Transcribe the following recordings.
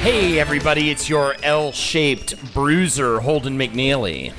Hey, everybody, it's your L shaped bruiser, Holden McNeely.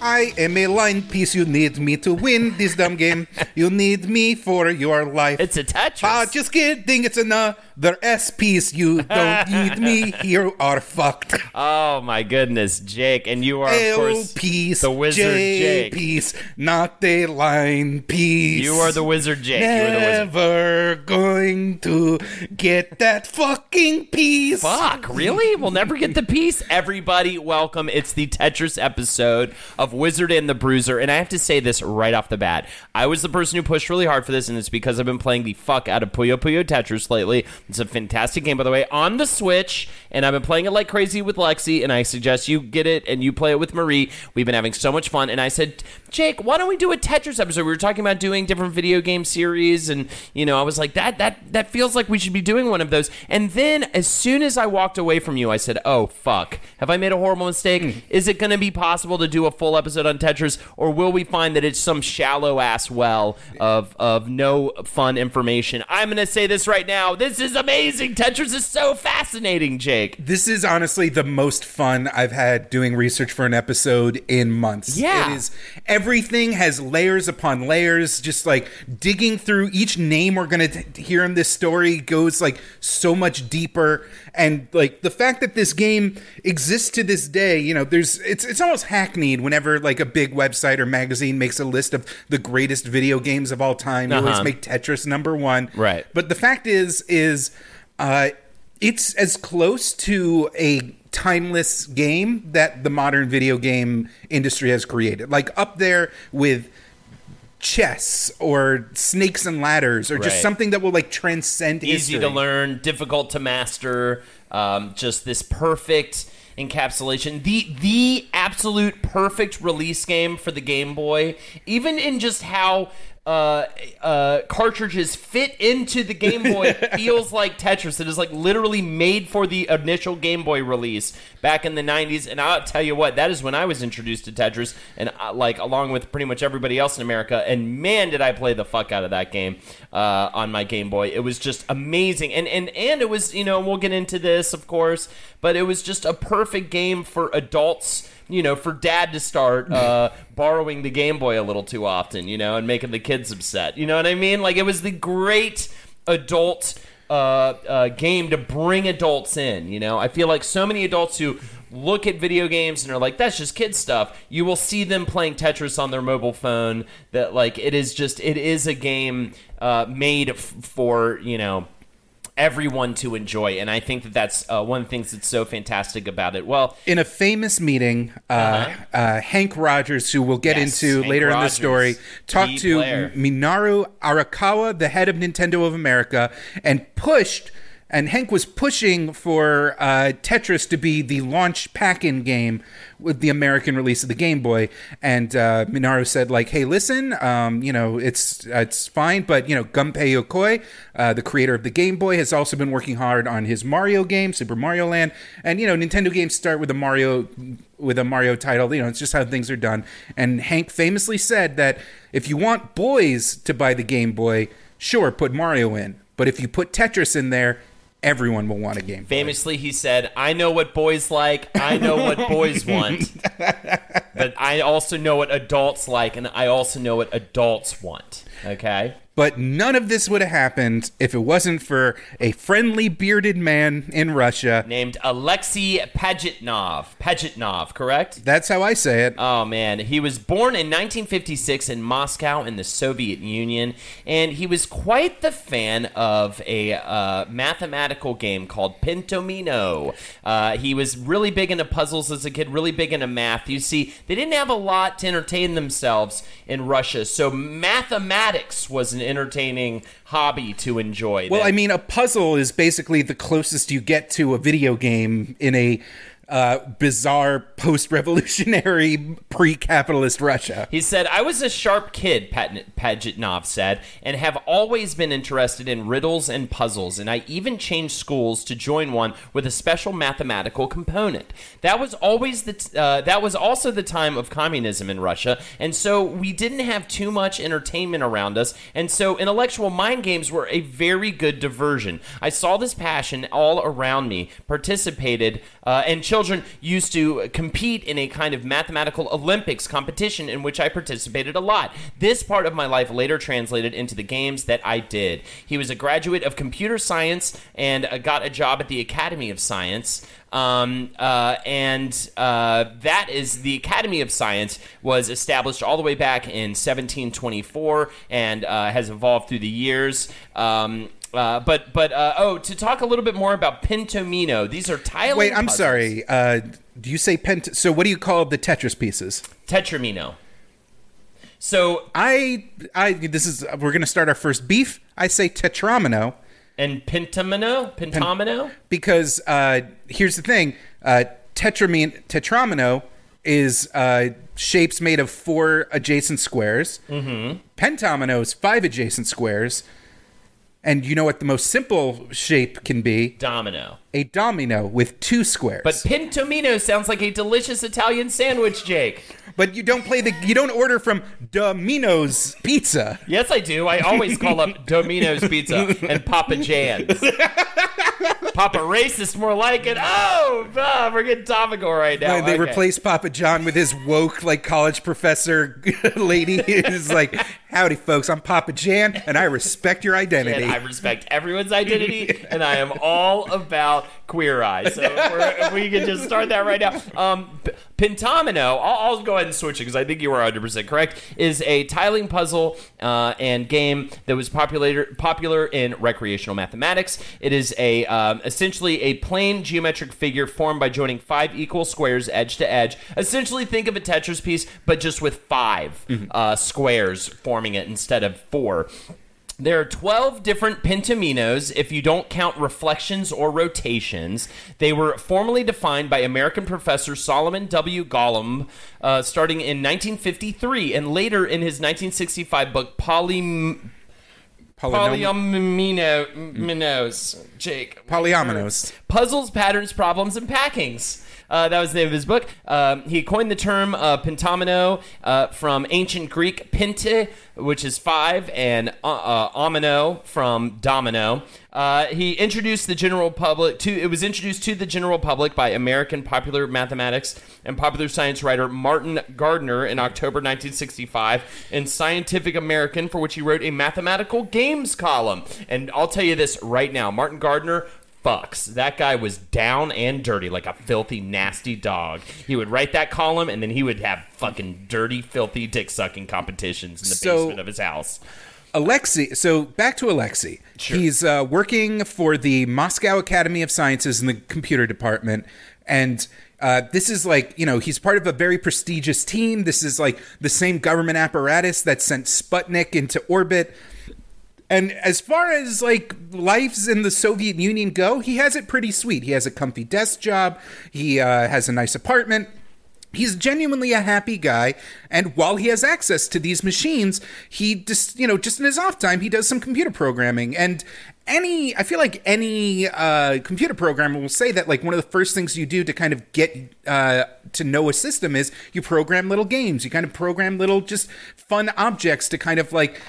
I am a line piece. You need me to win this dumb game. You need me for your life. It's a Tetris. Ah, just kidding. It's another S piece. You don't need me. You are fucked. Oh, my goodness, Jake. And you are, of L course, piece. the wizard J Jake. piece, not a line piece. You are the wizard, Jake. You are the wizard. Never going to get that fucking piece. Fuck, really? We'll never get the piece. Everybody, welcome. It's the Tetris episode of Wizard and the Bruiser. And I have to say this right off the bat. I was the person who pushed really hard for this, and it's because I've been playing the fuck out of Puyo Puyo Tetris lately. It's a fantastic game, by the way, on the Switch, and I've been playing it like crazy with Lexi, and I suggest you get it and you play it with Marie. We've been having so much fun, and I said, Jake, why don't we do a Tetris episode? We were talking about doing different video game series, and you know, I was like, that that that feels like we should be doing one of those. And then as soon as I walked away from you, I said, oh fuck, have I made a horrible mistake? Hmm. Is it going to be possible to do a full episode on Tetris, or will we find that it's some shallow ass well of of no fun information? I'm going to say this right now. This is amazing. Tetris is so fascinating, Jake. This is honestly the most fun I've had doing research for an episode in months. Yeah. It is everything has layers upon layers, just like digging through each name we're gonna t- hear in this story goes like so much deeper. And like the fact that this game exists to this day, you know, there's it's it's almost hackneyed whenever like a big website or magazine makes a list of the greatest video games of all time. You always Uh-huh. make Tetris number one. Right. But the fact is, is uh, it's as close to a timeless game that the modern video game industry has created. Like up there with chess or snakes and ladders or just something that will like transcend easy history. to learn, difficult to master. Um, just this perfect encapsulation, the the absolute perfect release game for the Game Boy. Even in just how uh, uh, cartridges fit into the Game Boy, feels like Tetris. It is like literally made for the initial Game Boy release back in the '90s. And I'll tell you what, that is when I was introduced to Tetris, and uh, like along with pretty much everybody else in America. And man, did I play the fuck out of that game uh, on my Game Boy. It was just amazing, and and and it was you know we'll get into this of course, but it was just a perfect game for adults. You know, for dad to start uh, borrowing the Game Boy a little too often, you know, and making the kids upset. You know what I mean? Like it was the great adult uh, uh, game to bring adults in. You know, I feel like so many adults who look at video games and are like, "That's just kid stuff." You will see them playing Tetris on their mobile phone. That like it is just it is a game uh, made f- for you know everyone to enjoy, and I think that that's uh, one of the things that's so fantastic about it. Well, in a famous meeting, uh, uh, Hank Rogers, who we'll get Uh-huh. Yes, into Hank later in the story, talked to player. Minoru Arakawa, the head of Nintendo of America, and pushed. And Hank was pushing for uh, Tetris to be the launch pack-in game with the American release of the Game Boy. And uh, Minoru said, like, "Hey, listen, um, you know, it's it's fine, but you know, Gunpei Yokoi, uh, the creator of the Game Boy, has also been working hard on his Mario game, Super Mario Land. And you know, Nintendo games start with a Mario with a Mario title. You know, it's just how things are done. And Hank famously said that if you want boys to buy the Game Boy, sure, put Mario in, but if you put Tetris in there." Everyone will want a Game. Famously, he said, I know what boys like, I know what boys want, but I also know what adults like, and I also know what adults want. Okay? But none of this would have happened if it wasn't for a friendly bearded man in Russia. Named Alexei Pajitnov. Pajitnov, correct? That's how I say it. Oh man, he was born in 1956 in Moscow in the Soviet Union, and he was quite the fan of a uh, mathematical game called Pentomino. Uh, he was really big into puzzles as a kid, really big into math. You see, they didn't have a lot to entertain themselves in Russia, so mathematics was an entertaining hobby to enjoy. Well, that- I mean, a puzzle is basically the closest you get to a video game in a uh, bizarre post-revolutionary pre-capitalist Russia. He said, I was a sharp kid, Pajitnov said, and have always been interested in riddles and puzzles, and I even changed schools to join one with a special mathematical component. That was always the t- uh, that was also the time of communism in Russia, and so we didn't have too much entertainment around us, and so intellectual mind games were a very good diversion. I saw this passion all around me, participated, uh, and children used to compete in a kind of mathematical Olympics competition in which I participated a lot. This part of my life later translated into the games that I did. He was a graduate of computer science and uh, got a job at the Academy of Science. Um, uh, and uh, that is the Academy of Science was established all the way back in 1724 and uh, has evolved through the years. Um, uh, but but uh, oh, to talk a little bit more about Pentomino, these are tiling. Wait, I'm puzzles. sorry. Uh, do you say pent? So, what do you call the Tetris pieces? Tetramino. So I, I. This is. We're going to start our first beef. I say tetramino and pentamino, pentamino. because uh, here's the thing. Uh, tetramine, tetramino is uh, shapes made of four adjacent squares. Mm-hmm. Pentamino is five adjacent squares. And you know what the most simple shape can be? Domino. A domino with two squares. But Pentomino sounds like a delicious Italian sandwich, Jake. But you don't play the you don't order from Domino's Pizza. Yes, I do. I always call up Domino's Pizza and Papa Jan's. Papa Racist, more like it. Oh, ah, we're getting topical right now. they Okay. replace Papa John with his woke like college professor lady. It's like, howdy folks, I'm Papa Jan and I respect your identity. And I respect everyone's identity, and I am all about queer eye. So if, if we can just start that right now. Um, Pentomino, I'll, I'll go ahead and switch it because I think you were 100% correct, is a tiling puzzle uh, and game that was popular, popular in recreational mathematics. It is a um, essentially a plane geometric figure formed by joining five equal squares edge to edge. Essentially, think of a Tetris piece, but just with 5 uh, squares forming it instead of four. There are 12 different pentaminos if you don't count reflections or rotations. They were formally defined by American professor Solomon W. Golomb uh, starting in 1953 and later in his 1965 book Poly. Polynom- Polyomino, Jake. Polyominoes. Puzzles, patterns, problems, and packings. Uh, that was the name of his book. Um, he coined the term uh, pentomino uh, from ancient Greek pente, which is five, and uh, uh, omino from domino. Uh, he introduced the general public to. It was introduced to the general public by American popular mathematics and popular science writer Martin Gardner in October 1965 in Scientific American, for which he wrote a mathematical games column. And I'll tell you this right now, Martin Gardner fucks. That guy was down and dirty like a filthy, nasty dog. He would write that column and then he would have fucking dirty, filthy dick sucking competitions in the So- basement of his house. Alexei, so back to Alexei. He's uh, working for the Moscow Academy of Sciences in the computer department. And uh, this is like, you know, he's part of a very prestigious team. This is like the same government apparatus that sent Sputnik into orbit. And as far as like lives in the Soviet Union go, he has it pretty sweet. He has a comfy desk job, he uh, has a nice apartment. He's genuinely a happy guy, and while he has access to these machines, he just, you know, just in his off time, he does some computer programming. And any i feel like any uh, computer programmer will say that like one of the first things you do to kind of get uh, to know a system is you program little games you kind of program little just fun objects to kind of like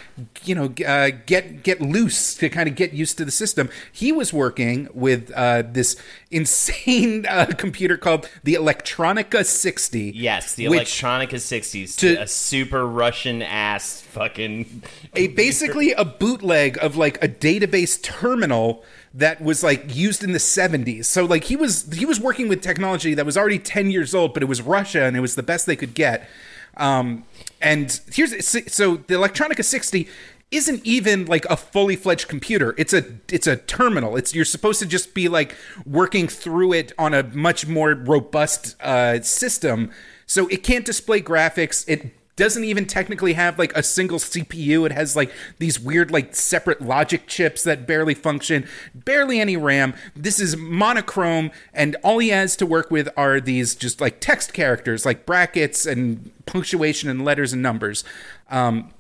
you know uh, get get loose to kind of get used to the system he was working with uh, this insane uh, computer called the Elektronika 60 Yes, the Elektronika 60s, to- a super Russian ass fucking. a basically a bootleg of like a database terminal that was like used in the 70s. So like he was he was working with technology that was already 10 years old, but it was Russia and it was the best they could get. Um, and here's so the Elektronika 60 isn't even like a fully fledged computer. It's a it's a terminal. It's you're supposed to just be like working through it on a much more robust uh, system. So it can't display graphics. It doesn't even technically have like a single CPU. It has like these weird like separate logic chips that barely function, barely any RAM. This is monochrome and all he has to work with are these just like text characters like brackets and punctuation and letters and numbers. Um,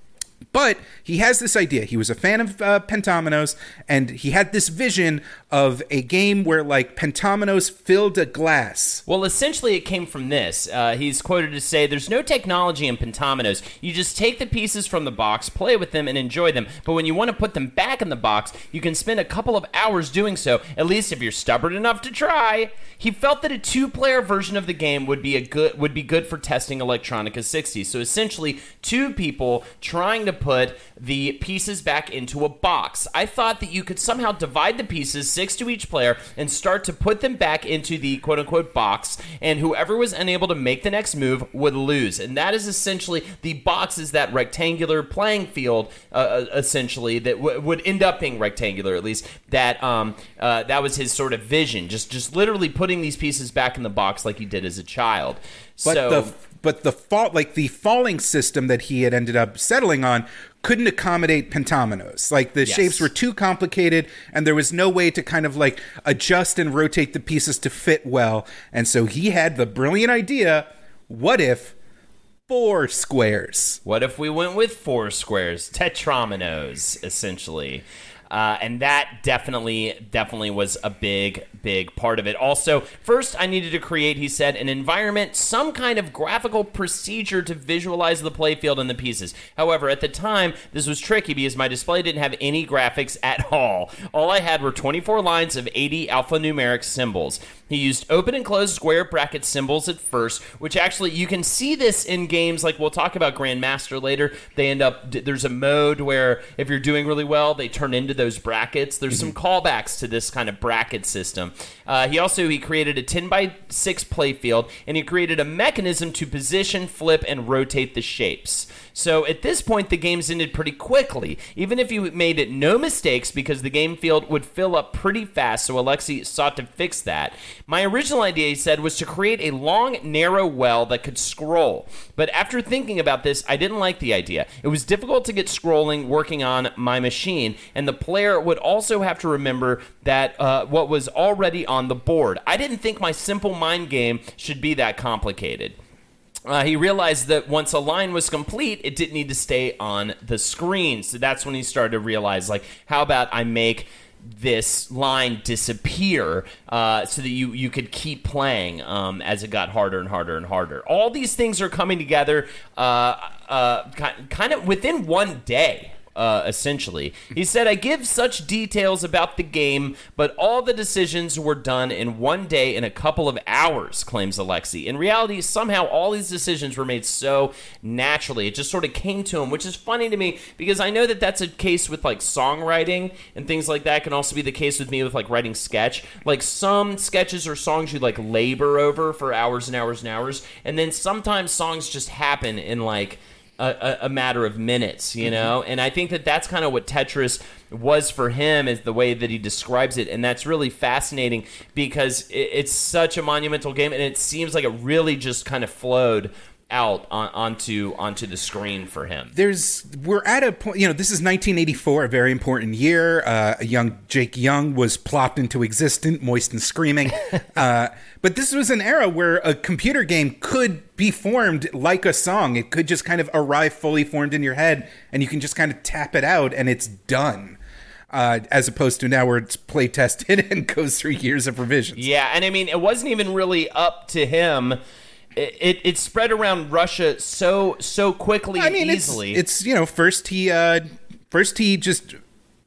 but he has this idea. He was a fan of uh, and he had this vision of a game where, like, Pentamenos filled a glass. Well, essentially, it came from this. Uh, he's quoted to say, There's no technology in Pentamenos. You just take the pieces from the box, play with them, and enjoy them. But when you want to put them back in the box, you can spend a couple of hours doing so, at least if you're stubborn enough to try. He felt that a two-player version of the game would be a good would be good for testing Elektronika 60. So essentially, two people trying to put the pieces back into a box. I thought that you could somehow divide the pieces, six to each player, and start to put them back into the quote unquote box, and whoever was unable to make the next move would lose. And that is essentially the box is that rectangular playing field, uh, essentially, that w- would end up being rectangular at least. That um, uh, that was his sort of vision, just just literally putting these pieces back in the box like he did as a child. But so, the but the fault like the falling system that he had ended up settling on couldn't accommodate pentamenos. Like the Yes. shapes were too complicated and there was no way to kind of like adjust and rotate the pieces to fit well. And so he had the brilliant idea, what if four squares? What if we went with four squares, tetrominoes, essentially? Uh, and that definitely, definitely was a big, big part of it. Also, first, I needed to create, he said, an environment, some kind of graphical procedure to visualize the playfield and the pieces. However, at the time, this was tricky because my display didn't have any graphics at all. All I had were 24 lines of 80 alphanumeric symbols. He used open and closed square bracket symbols at first, which actually you can see this in games like we'll talk about Grandmaster later. They end up there's a mode where if you're doing really well, they turn into those brackets. There's some callbacks to this kind of bracket system. Uh, he also he created a 10 by 6 playfield and he created a mechanism to position, flip, and rotate the shapes. So at this point, the games ended pretty quickly, even if you made it no mistakes, because the game field would fill up pretty fast. So Alexi sought to fix that. My original idea, he said, was to create a long, narrow well that could scroll. But after thinking about this, I didn't like the idea. It was difficult to get scrolling working on my machine, and the player would also have to remember that uh, what was already on the board. I didn't think my simple mind game should be that complicated. Uh, he realized that once a line was complete, it didn't need to stay on the screen. So that's when he started to realize, like, how about I make this line disappear uh, so that you you could keep playing um, as it got harder and harder and harder. All these things are coming together, uh, uh, kind of within one day uh, essentially. He said, I give such details about the game, but all the decisions were done in one day in a couple of hours, claims Alexi. In reality, somehow all these decisions were made so naturally. It just sort of came to him, which is funny to me because I know that that's a case with like songwriting and things like that. It can also be the case with me with like writing sketch. Like some sketches or songs you like labor over for hours and hours and hours, and then sometimes songs just happen in like a, a, matter of minutes, you mm-hmm. know? And I think that that's kind of what Tetris was for him, is the way that he describes it. And that's really fascinating because it, it's such a monumental game, and it seems like it really just kind of flowed out on, onto onto the screen for him. there's we're at a point you know this is 1984 a very important year uh, a young jake young was plopped into existence moist and screaming uh, but this was an era where a computer game could be formed like a song it could just kind of arrive fully formed in your head and you can just kind of tap it out and it's done uh, as opposed to now where it's play tested and goes through years of revisions. Yeah, and I mean, it wasn't even really up to him. It, it, it spread around Russia so so quickly I mean, and it's, easily. it's you know first he uh, first he just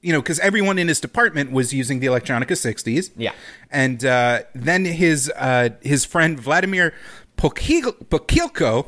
you know because everyone in his department was using the Elektronika 60s. Yeah. and uh, then his uh, his friend Vladimir Pokil- Pokhilko.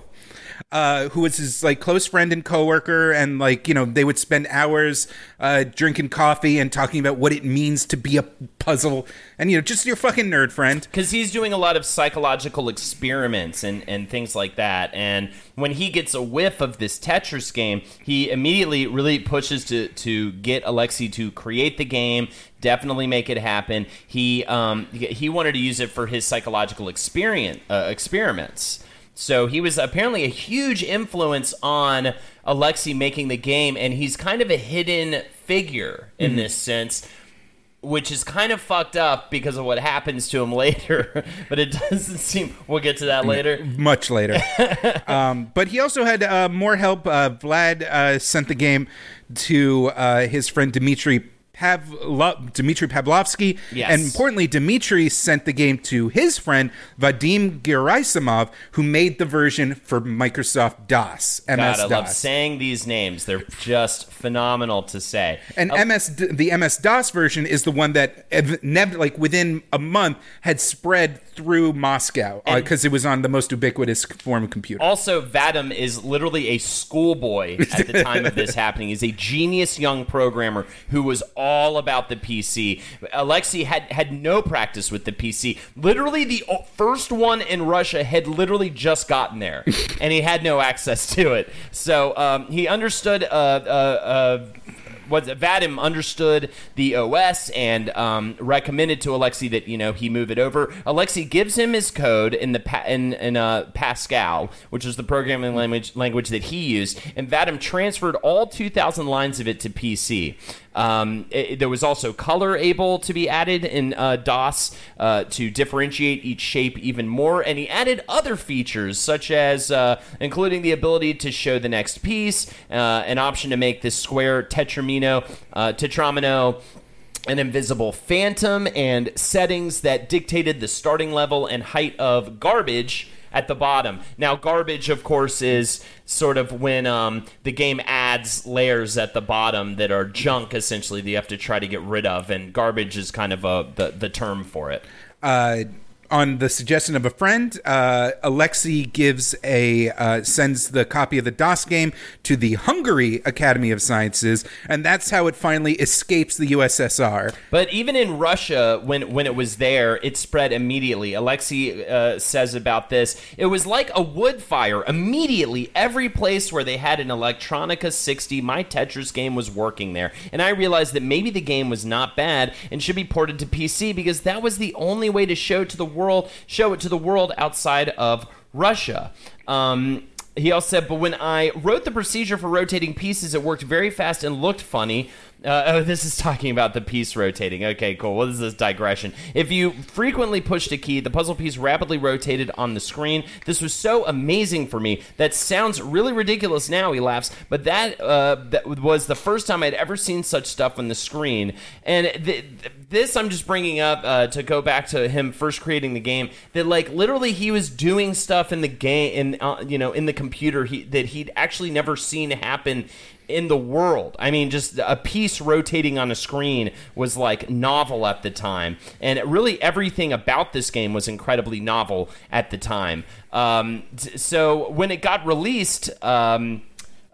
Uh, who was his like close friend and coworker, and like you know they would spend hours uh, drinking coffee and talking about what it means to be a puzzle, and you know just your fucking nerd friend. because he's doing a lot of psychological experiments and, and things like that. And when he gets a whiff of this Tetris game, he immediately really pushes to, to get Alexei to create the game, definitely make it happen. He um, he wanted to use it for his psychological experience uh, experiments. So he was apparently a huge influence on Alexei making the game, and he's kind of a hidden figure in this sense which is kind of fucked up because of what happens to him later. but it doesn't seem. We'll get to that later. much later. um, but he also had uh, more help. Uh, Vlad uh, sent the game to uh, his friend Dmitry. Pavlo- Dmitry Pavlovsky, Yes. and importantly, Dmitry sent the game to his friend Vadim Gerasimov, who made the version for Microsoft DOS, MS God, I love DOS. saying these names. They're just phenomenal to say. And Oh, MS, the MS DOS version is the one that, nev- like within a month, had spread through Moscow uh, because it was on the most ubiquitous form of computer. Also, Vadim is literally a schoolboy at the time of this happening. He's a genius young programmer who was all about the PC. Alexei had had no practice with the PC. Literally, the first one in Russia had literally just gotten there, and he had no access to it. So um, he understood. Uh, uh, uh, was Vadim understood the OS and um, recommended to Alexei that you know he move it over. Alexei gives him his code in the pa- in, in uh, Pascal, which is the programming language language that he used, and Vadim transferred all 2,000 lines of it to PC. Um, it- there was also color able to be added in uh, DOS uh, to differentiate each shape even more, and he added other features such as uh, including the ability to show the next piece, uh, an option to make this square tetramino, uh, tetramino an invisible phantom, and settings that dictated the starting level and height of garbage at the bottom. Now, garbage, of course, is sort of when um, the game adds layers at the bottom that are junk, essentially, that you have to try to get rid of, and garbage is kind of a, the, the term for it. uh, on the suggestion of a friend, uh, Alexei gives a uh, sends the copy of the DOS game to the Hungary Academy of Sciences, and that's how it finally escapes the USSR. But even in Russia, when when it was there, it spread immediately. Alexei uh, says about this, it was like a wood fire. Immediately, every place where they had an Elektronika 60, my Tetris game was working there, and I realized that maybe the game was not bad and should be ported to PC because that was the only way to show to the world, show it to the world outside of Russia. Um, he also said, but when I wrote the procedure for rotating pieces, it worked very fast and looked funny. Uh, oh, this is talking about the piece rotating. Okay, cool. What is this digression? If you frequently pushed a key, the puzzle piece rapidly rotated on the screen. This was so amazing for me. That sounds really ridiculous now, he laughs, but that, uh, that was the first time I'd ever seen such stuff on the screen. And th- th- this I'm just bringing up uh, to go back to him first creating the game. That like literally he was doing stuff in the game, in uh, you know, in the computer he, that he'd actually never seen happen in the world. I mean, just a piece rotating on a screen was like novel at the time, and really everything about this game was incredibly novel at the time. Um, so when it got released. Um,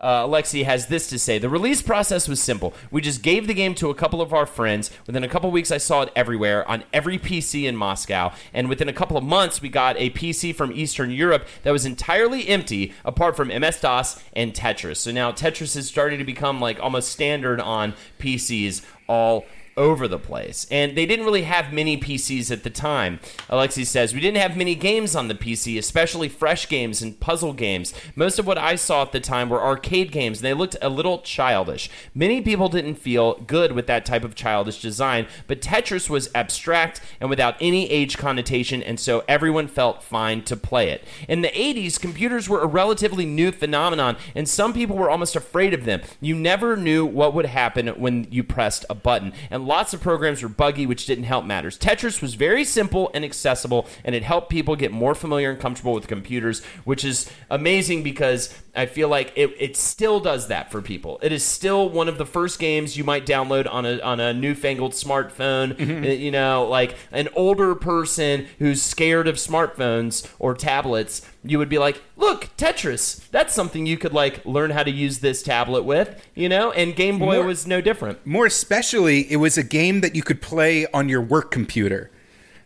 uh, Alexi has this to say. The release process was simple. We just gave the game to a couple of our friends. Within a couple weeks, I saw it everywhere on every PC in Moscow. And within a couple of months, we got a PC from Eastern Europe that was entirely empty, apart from MS DOS and Tetris. So now Tetris is starting to become like almost standard on PCs all over the place. And they didn't really have many PCs at the time. Alexi says, We didn't have many games on the PC, especially fresh games and puzzle games. Most of what I saw at the time were arcade games, and they looked a little childish. Many people didn't feel good with that type of childish design, but Tetris was abstract and without any age connotation, and so everyone felt fine to play it. In the 80s, computers were a relatively new phenomenon, and some people were almost afraid of them. You never knew what would happen when you pressed a button, and lots of programs were buggy, which didn't help matters. Tetris was very simple and accessible, and it helped people get more familiar and comfortable with computers, which is amazing because I feel like it, it still does that for people. It is still one of the first games you might download on a on a newfangled smartphone. Uh, You know, like an older person who's scared of smartphones or tablets, you would be like, "Look, Tetris. That's something you could like learn how to use this tablet with." You know, and Game Boy More- was no different. More especially, it was a game that you could play on your work computer.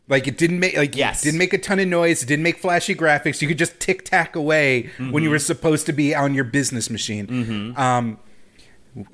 Like it didn't make like Yes. it didn't make a ton of noise. It didn't make flashy graphics. You could just tick tack away when you were supposed to be on your business machine. Um,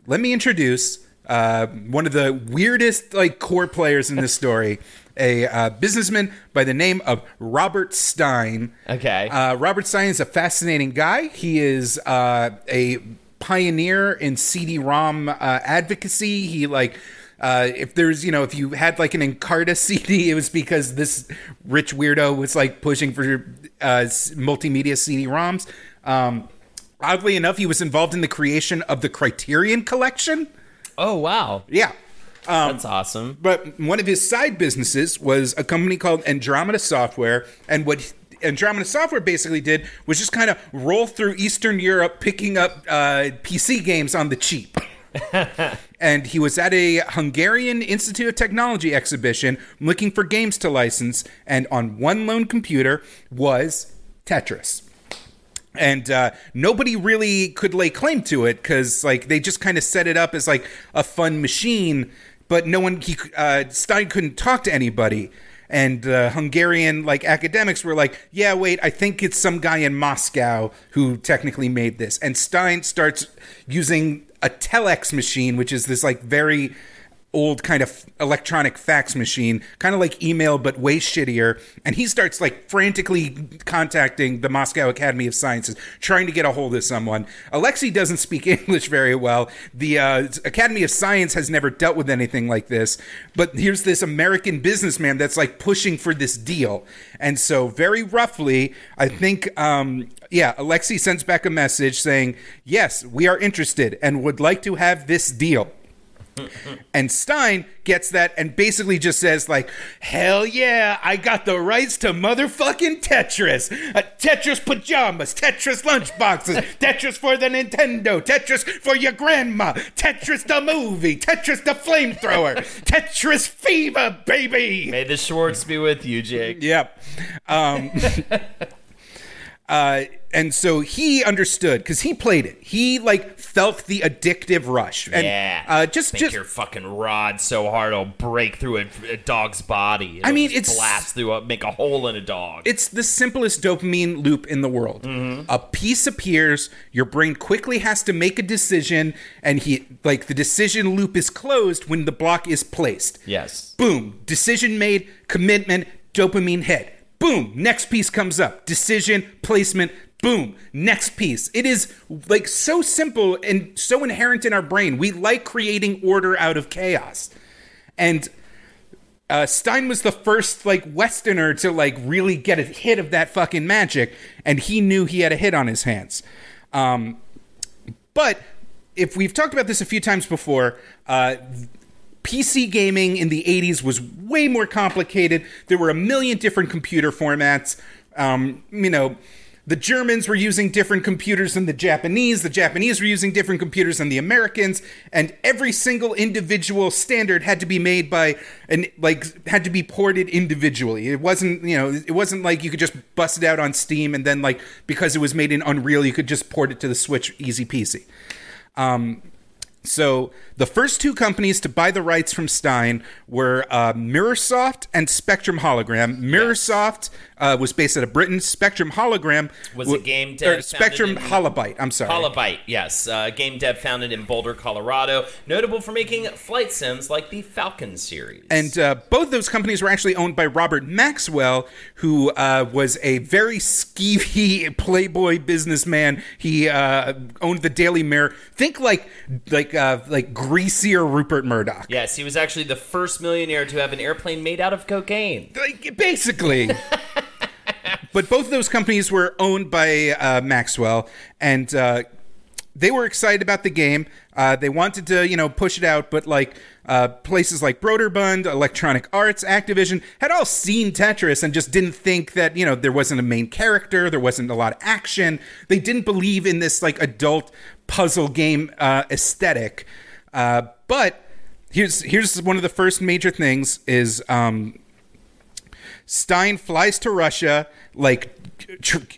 let me introduce uh, one of the weirdest like core players in this story, a uh, businessman by the name of Robert Stein. Okay. Uh, Robert Stein is a fascinating guy. He is uh, a pioneer in CD-ROM uh, advocacy. He like. Uh, if there's, you know, if you had like an Encarta CD, it was because this rich weirdo was like pushing for uh, multimedia CD-ROMs. Um, oddly enough, he was involved in the creation of the Criterion Collection. Oh wow, Yeah. That's awesome. But one of his side businesses was a company called Andromeda Software, and what Andromeda Software basically did was just kind of roll through Eastern Europe, picking up uh, PC games on the cheap. and he was at a Hungarian Institute of Technology exhibition looking for games to license, and on one lone computer was Tetris and uh, nobody really could lay claim to it because like they just kind of set it up as like a fun machine but no one he uh, stein couldn't talk to anybody. And uh, hungarian like academics were like yeah wait i think it's some guy in moscow who technically made this. And stein starts using a telex machine which is this like very old kind of electronic fax machine, kind of like email, but way shittier. And he starts like frantically contacting the Moscow Academy of Sciences, trying to get a hold of someone. Alexei doesn't speak English very well. The uh, Academy of Science has never dealt with anything like this. But here's this American businessman that's like pushing for this deal. And so, very roughly, I think, um, yeah, Alexei sends back a message saying, Yes, we are interested and would like to have this deal. And Stein gets that and basically just says like, "Hell yeah, I got the rights to motherfucking Tetris, uh, Tetris pajamas, Tetris lunchboxes, Tetris for the Nintendo, Tetris for your grandma, Tetris the movie, Tetris the flamethrower, Tetris fever, baby." May the Schwartz be with you, Jake. Yep. Um, uh, and so he understood because he played it. He like felt the addictive rush. And, yeah. Uh, just make just your fucking rod so hard it'll break through a, a dog's body. It'll I mean, it's- blast through a make a hole in a dog. it's the simplest dopamine loop in the world. A piece appears, your brain quickly has to make a decision, and he like the decision loop is closed when the block is placed. yes. Boom, decision made, commitment, dopamine hit. Boom, next piece comes up. Decision, placement, boom, next piece. It is like so simple and so inherent in our brain. We like creating order out of chaos. And uh, Stein was the first like Westerner to like really get a hit of that fucking magic, and he knew he had a hit on his hands. Um, but if we've talked about this a few times before, uh, PC gaming in the 80s was way more complicated. There were a million different computer formats. Um, you know, the Germans were using different computers than the Japanese. The Japanese were using different computers than the Americans, and every single individual standard had to be made by and like had to be ported individually. It wasn't, you know, it wasn't like you could just bust it out on Steam and then like because it was made in Unreal, you could just port it to the Switch easy peasy. Um, So the first two companies to buy the rights from Stein were uh, Mirrorsoft and Spectrum Hologram. Mirrorsoft uh, was based out of Britain. Spectrum Hologram Was wa- a game dev Spectrum in- Holobyte. I'm sorry. Holobyte, yes. Uh, game dev founded in Boulder, Colorado. Notable for making flight sims like the Falcon series. And uh, both those companies were actually owned by Robert Maxwell, who uh, was a very skeevy playboy businessman. He uh, owned the Daily Mirror. Think like like uh, like greasier Rupert Murdoch. yes, he was actually the first millionaire to have an airplane made out of cocaine. Like, basically. but both of those companies were owned by uh, Maxwell, and uh, they were excited about the game. Uh, they wanted to, you know, push it out, but like uh, places like Broderbund, Electronic Arts, Activision had all seen Tetris and just didn't think that, you know, there wasn't a main character, there wasn't a lot of action. They didn't believe in this like adult puzzle game uh, aesthetic. Uh, but here's here's one of the first major things is um, Stein flies to Russia, like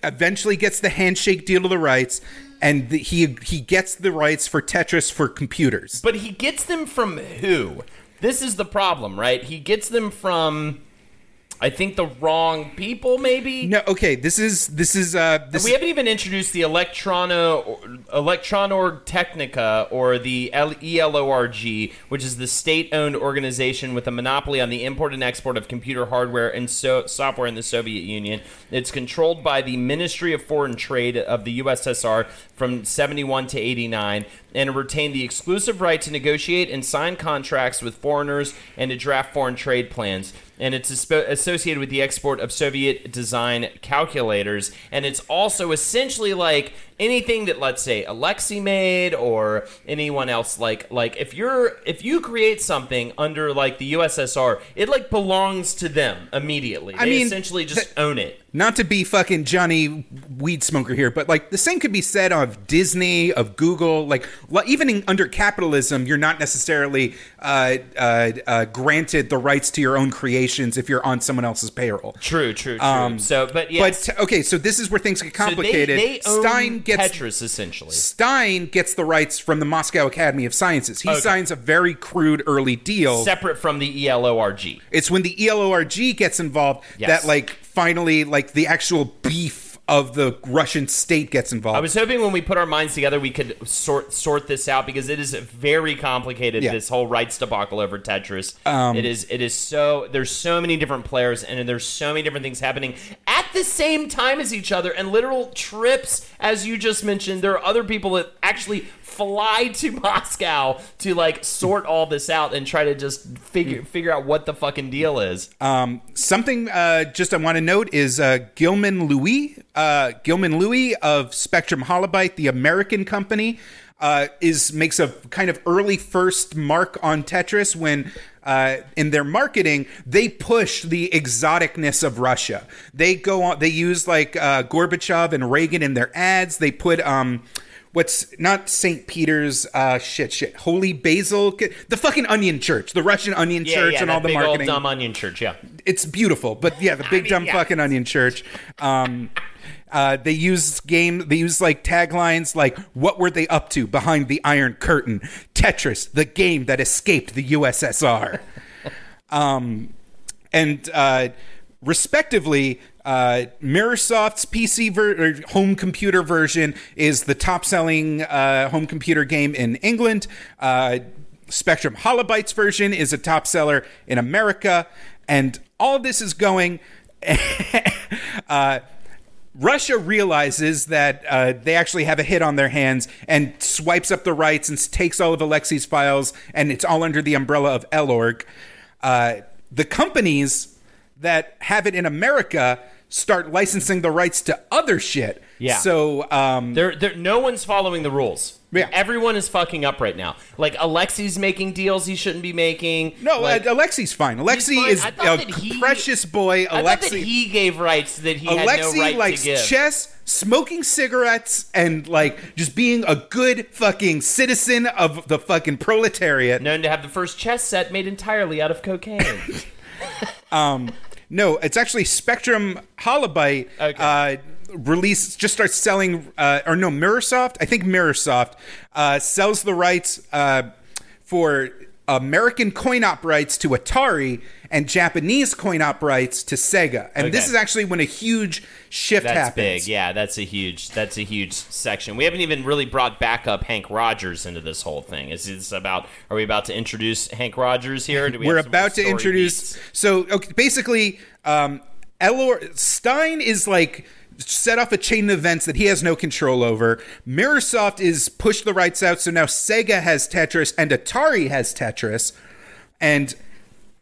eventually gets the handshake deal to the rights, and the, he he gets the rights for Tetris for computers. But he gets them from who? This is the problem, right? He gets them from, I think, the wrong people, maybe? No, okay, this is this is uh this we haven't even introduced the Electrono, Electronorg Technica or the L- E ELORG, which is the state-owned organization with a monopoly on the import and export of computer hardware and so- software in the Soviet Union. It's controlled by the Ministry of Foreign Trade of the USSR from 71 to 89 and it retained the exclusive right to negotiate and sign contracts with foreigners and to draft foreign trade plans. And it's associated with the export of Soviet design calculators. And it's also essentially like anything that, let's say, Alexei made or anyone else. Like, like if you're if you create something under like the USSR, it like belongs to them immediately. They I mean, essentially just that- own it. not to be fucking Johnny weed smoker here, but like the same could be said of Disney, of Google. Like even in, under capitalism, you're not necessarily uh, uh, uh, granted the rights to your own creations if you're on someone else's payroll. True, true, true. so, but yes, But okay, so this is where things get so they- complicated. They, own Stein gets Tetris essentially. Stein gets the rights from the Moscow Academy of Sciences. He Okay. signs a very crude early deal. separate from the ELORG. it's when the ELORG gets involved Yes. that like finally like the actual beef of the Russian state gets involved. I was hoping when we put our minds together, we could sort sort this out because it is very complicated. Yeah. Um, This whole rights debacle over Tetris. it is. It is so. There's so many different players, and there's so many different things happening at the same time as each other, and literal trips, as you just mentioned. There are other people that actually fly to Moscow to like sort all this out and try to just figure figure out what the fucking deal is. Something uh, just I want to note is uh, Gilman Louie, uh, Gilman Louie of Spectrum Holobyte, the American company, uh, is makes a kind of early first mark on Tetris when. Uh, in their marketing, they push the exoticness of Russia. They go on. They use like uh, Gorbachev and Reagan in their ads. They put um, what's not St. Peter's, uh, shit, shit, Holy Basil, the fucking Onion Church, the Russian Onion Yeah, Church, yeah, and all the marketing old dumb onion church. Yeah. It's beautiful, but yeah, the big mean, dumb yeah. fucking onion church. Um, uh, they use game. They use like taglines like "What were they up to behind the Iron Curtain?" Tetris, the game that escaped the USSR. um, and uh, respectively, uh, Mirrorsoft's PC ver- or home computer version is the top-selling uh, home computer game in England. Uh, Spectrum Holobyte's version is a top seller in America, and all this is going. uh, Russia realizes that uh, they actually have a hit on their hands and swipes up the rights and takes all of Alexei's files, and it's all under the umbrella of Elorg. Uh, the companies that have it in America start licensing the rights to other shit. Yeah. So, um, There, there, no one's following the rules. Yeah. Everyone is fucking up right now. Like Alexei's making deals he shouldn't be making. no, like, uh, Alexei's fine. Alexei fine. is a he- precious boy. I thought that he gave rights that he had Alexei no right likes to give. chess, smoking cigarettes, and like just being a good fucking citizen of the fucking proletariat. Known to have the first chess set made entirely out of cocaine. No, it's actually Spectrum Holobyte. Okay. Uh, release just starts selling, uh, or no, Mirrorsoft. I think Mirrorsoft uh, sells the rights uh, for American coin-op rights to Atari and Japanese coin-op rights to Sega. And this is actually when a huge shift That's happens. big. Yeah, that's a huge. That's a huge section. We haven't even really brought back up Hank Rogers into this whole thing. Is this about? Are we about to introduce Hank Rogers here? Do we We're have some more about to introduce. beats? So okay, basically, um, Elor Stein is like set off a chain of events that he has no control over. Mirrorsoft is pushed the rights out, so now Sega has Tetris and Atari has Tetris, and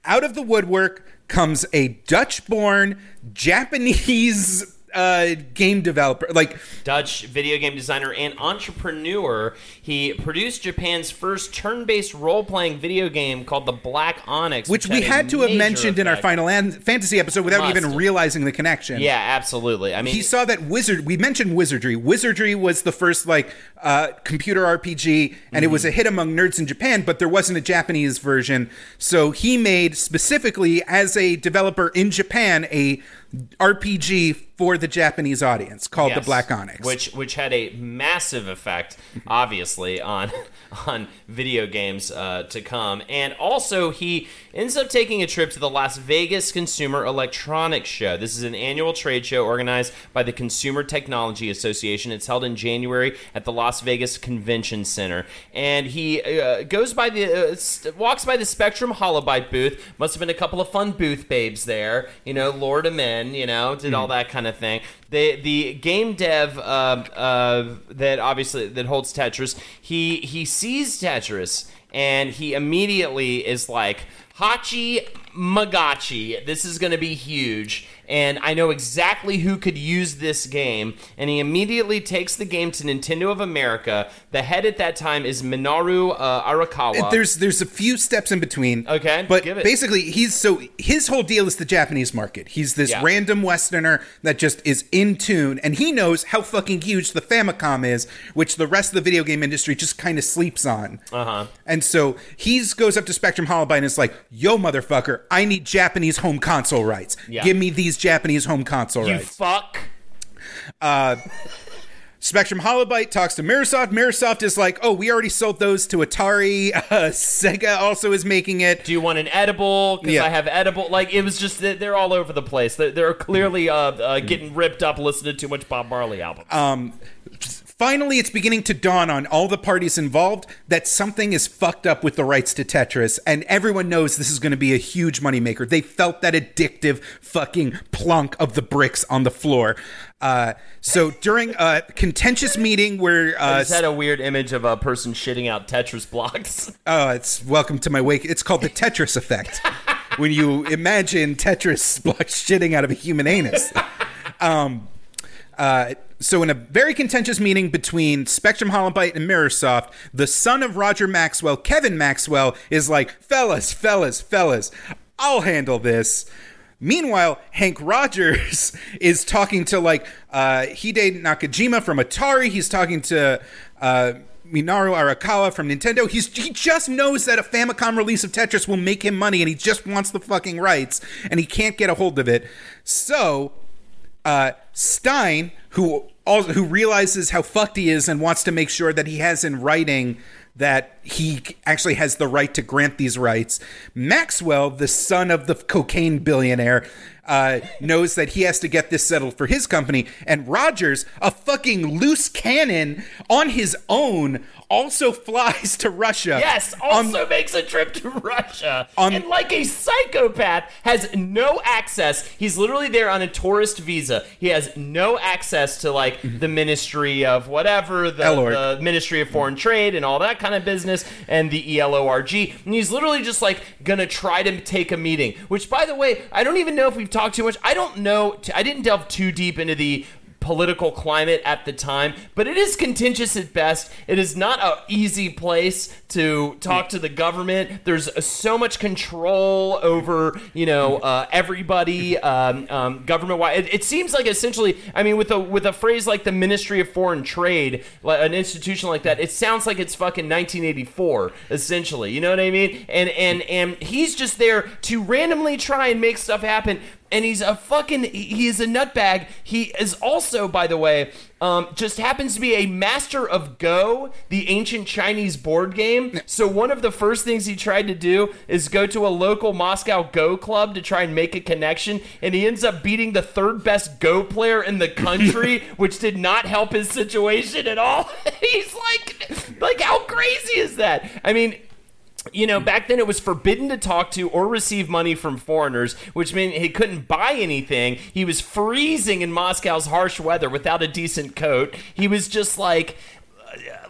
out of the woodwork comes a Dutch-born Japanese uh, game developer, like Dutch video game designer and entrepreneur. He produced Japan's first turn-based role-playing video game called The Black Onyx, which we a had to have mentioned in our. Final An- Fantasy episode without Must. even realizing the connection. Yeah, absolutely. I mean, he saw that wizard we mentioned wizardry wizardry was the first like uh, computer rpg and it was a hit among nerds in japan but there wasn't a japanese version so he made specifically as a developer in japan a rpg for the japanese audience called the black onyx. Which which had a massive effect, obviously, on on video games uh, to come. And also, he ends up taking a trip to the Las Vegas Consumer Electronics Show. This is an annual trade show organized by the Consumer Technology Association. It's held in January at the Las Vegas Convention Center, and he uh, goes by the uh, st- walks by the Spectrum Holobyte booth. Must have been a couple of fun booth babes there. You know, Lord of Men. You know, did all that kind of thing. The the game dev uh, uh, that obviously that holds Tetris, he he sees Tetris and he immediately is like Hachi Magachi. This is going to be huge, and I know exactly who could use this game. And he immediately takes the game to Nintendo of America. The head at that time is Minoru uh, Arakawa. there's there's a few steps in between. Okay, but give it. basically he's so his whole deal is the Japanese market. He's this Yeah. random Westerner that just is in tune, and he knows how fucking huge the Famicom is, which the rest of the video game industry just kind of sleeps on. Uh huh. And so he goes up to Spectrum Holobyte and is like, "Yo, motherfucker, I need Japanese home console rights. Yeah. Give me these Japanese home console you rights." fuck. Spectrum Holobyte talks to Mirrorsoft. Mirrorsoft is like, "Oh, we already sold those to Atari. Uh, Sega also is making it." Do you want an edible? Because Yeah. I have edible. Like it was just they're they're all over the place. They're, they're clearly uh, uh, getting ripped up listening to too much Bob Marley albums. Um, Finally, it's beginning to dawn on all the parties involved that something is fucked up with the rights to Tetris, and everyone knows this is going to be a huge moneymaker. They felt that addictive fucking plunk of the bricks on the floor. Uh, so during a contentious meeting where I uh, just had a weird image of a person shitting out Tetris blocks. Oh, it's welcome to my wake. It's called the Tetris effect. when you imagine Tetris block shitting out of a human anus. Um, uh, so, in a very contentious meeting between Spectrum Holobyte and Mirrorsoft, the son of Roger Maxwell, Kevin Maxwell, is like, fellas, fellas, fellas, I'll handle this. Meanwhile, Hank Rogers is talking to like uh, Hide Nakajima from Atari. He's talking to uh, Minoru Arakawa from Nintendo. He's he just knows that a Famicom release of Tetris will make him money, and he just wants the fucking rights, and he can't get a hold of it. So uh, Stein, who also, who realizes how fucked he is and wants to make sure that he has in writing that he actually has the right to grant these rights. Maxwell, the son of the cocaine billionaire, uh, knows that he has to get this settled for his company. And Rogers, a fucking loose cannon on his own, also flies to Russia. Yes, on- also makes a trip to Russia. On- and like a psychopath, has no access. He's literally there on a tourist visa. He has no access to like mm-hmm. the Ministry of whatever, the, the Ministry of Foreign mm-hmm. Trade and all that kind of business, and the ELORG. And he's literally just like gonna try to take a meeting. Which, by the way, I don't even know if we've talked too much. I don't know. I didn't delve too deep into the political climate at the time, but it is contentious at best. It is not an easy place to talk to the government. There's so much control over, you know, uh, everybody, um, um, government wide. It, it seems like essentially, I mean, with a with a phrase like the Ministry of Foreign Trade, like an institution like that, it sounds like it's fucking 1984, essentially. You know what I mean? And and and he's just there to randomly try and make stuff happen and he's a fucking he is a nutbag. He is also, by the way, um, just happens to be a master of Go, the ancient Chinese board game. So one of the first things he tried to do is go to a local Moscow Go club to try and make a connection, and he ends up beating the third best Go player in the country, which did not help his situation at all. He's like, like how crazy is that? I mean you know, back then it was forbidden to talk to or receive money from foreigners, which meant he couldn't buy anything. He was freezing in Moscow's harsh weather without a decent coat. He was just like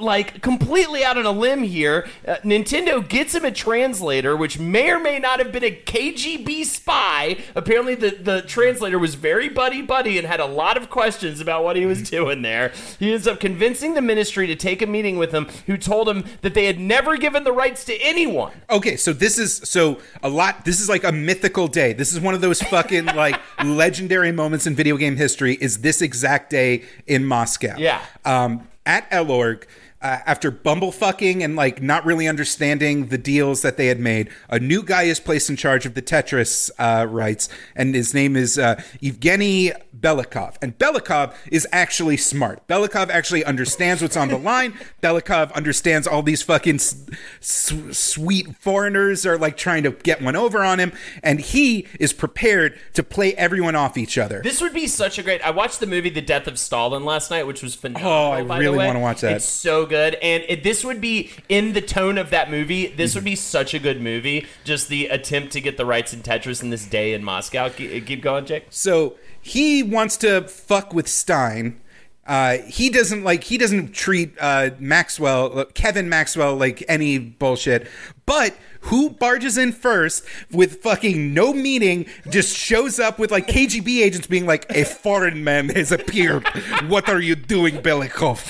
like completely out on a limb here. Uh, Nintendo gets him a translator, which may or may not have been a KGB spy. Apparently, the, the translator was very buddy buddy and had a lot of questions about what he was doing there. He ends up convincing the ministry to take a meeting with him, who told him that they had never given the rights to anyone. Okay, so this is so a lot. This is like a mythical day. This is one of those fucking like legendary moments in video game history. Is this exact day in Moscow? Yeah. Um, at Elorg, uh, after bumblefucking and like not really understanding the deals that they had made, a new guy is placed in charge of the Tetris uh, rights, and his name is uh, Evgeny Belikov. And Belikov is actually smart. Belikov actually understands what's on the line. Belikov understands all these fucking s- s- sweet foreigners are like trying to get one over on him, and he is prepared to play everyone off each other. This would be such a great. I watched the movie The Death of Stalin last night, which was phenomenal. Oh, I really wanna watch that. It's so good, and it, this would be in the tone of that movie. This would be such a good movie. Just the attempt to get the rights in Tetris in this day in Moscow. Keep, keep going, Jake. So he wants to fuck with Stein. Uh, he doesn't like he doesn't treat uh, Maxwell Kevin Maxwell like any bullshit. But who barges in first with fucking no meaning, just shows up with like KGB agents being like, "A foreign man has appeared. What are you doing, Belikov?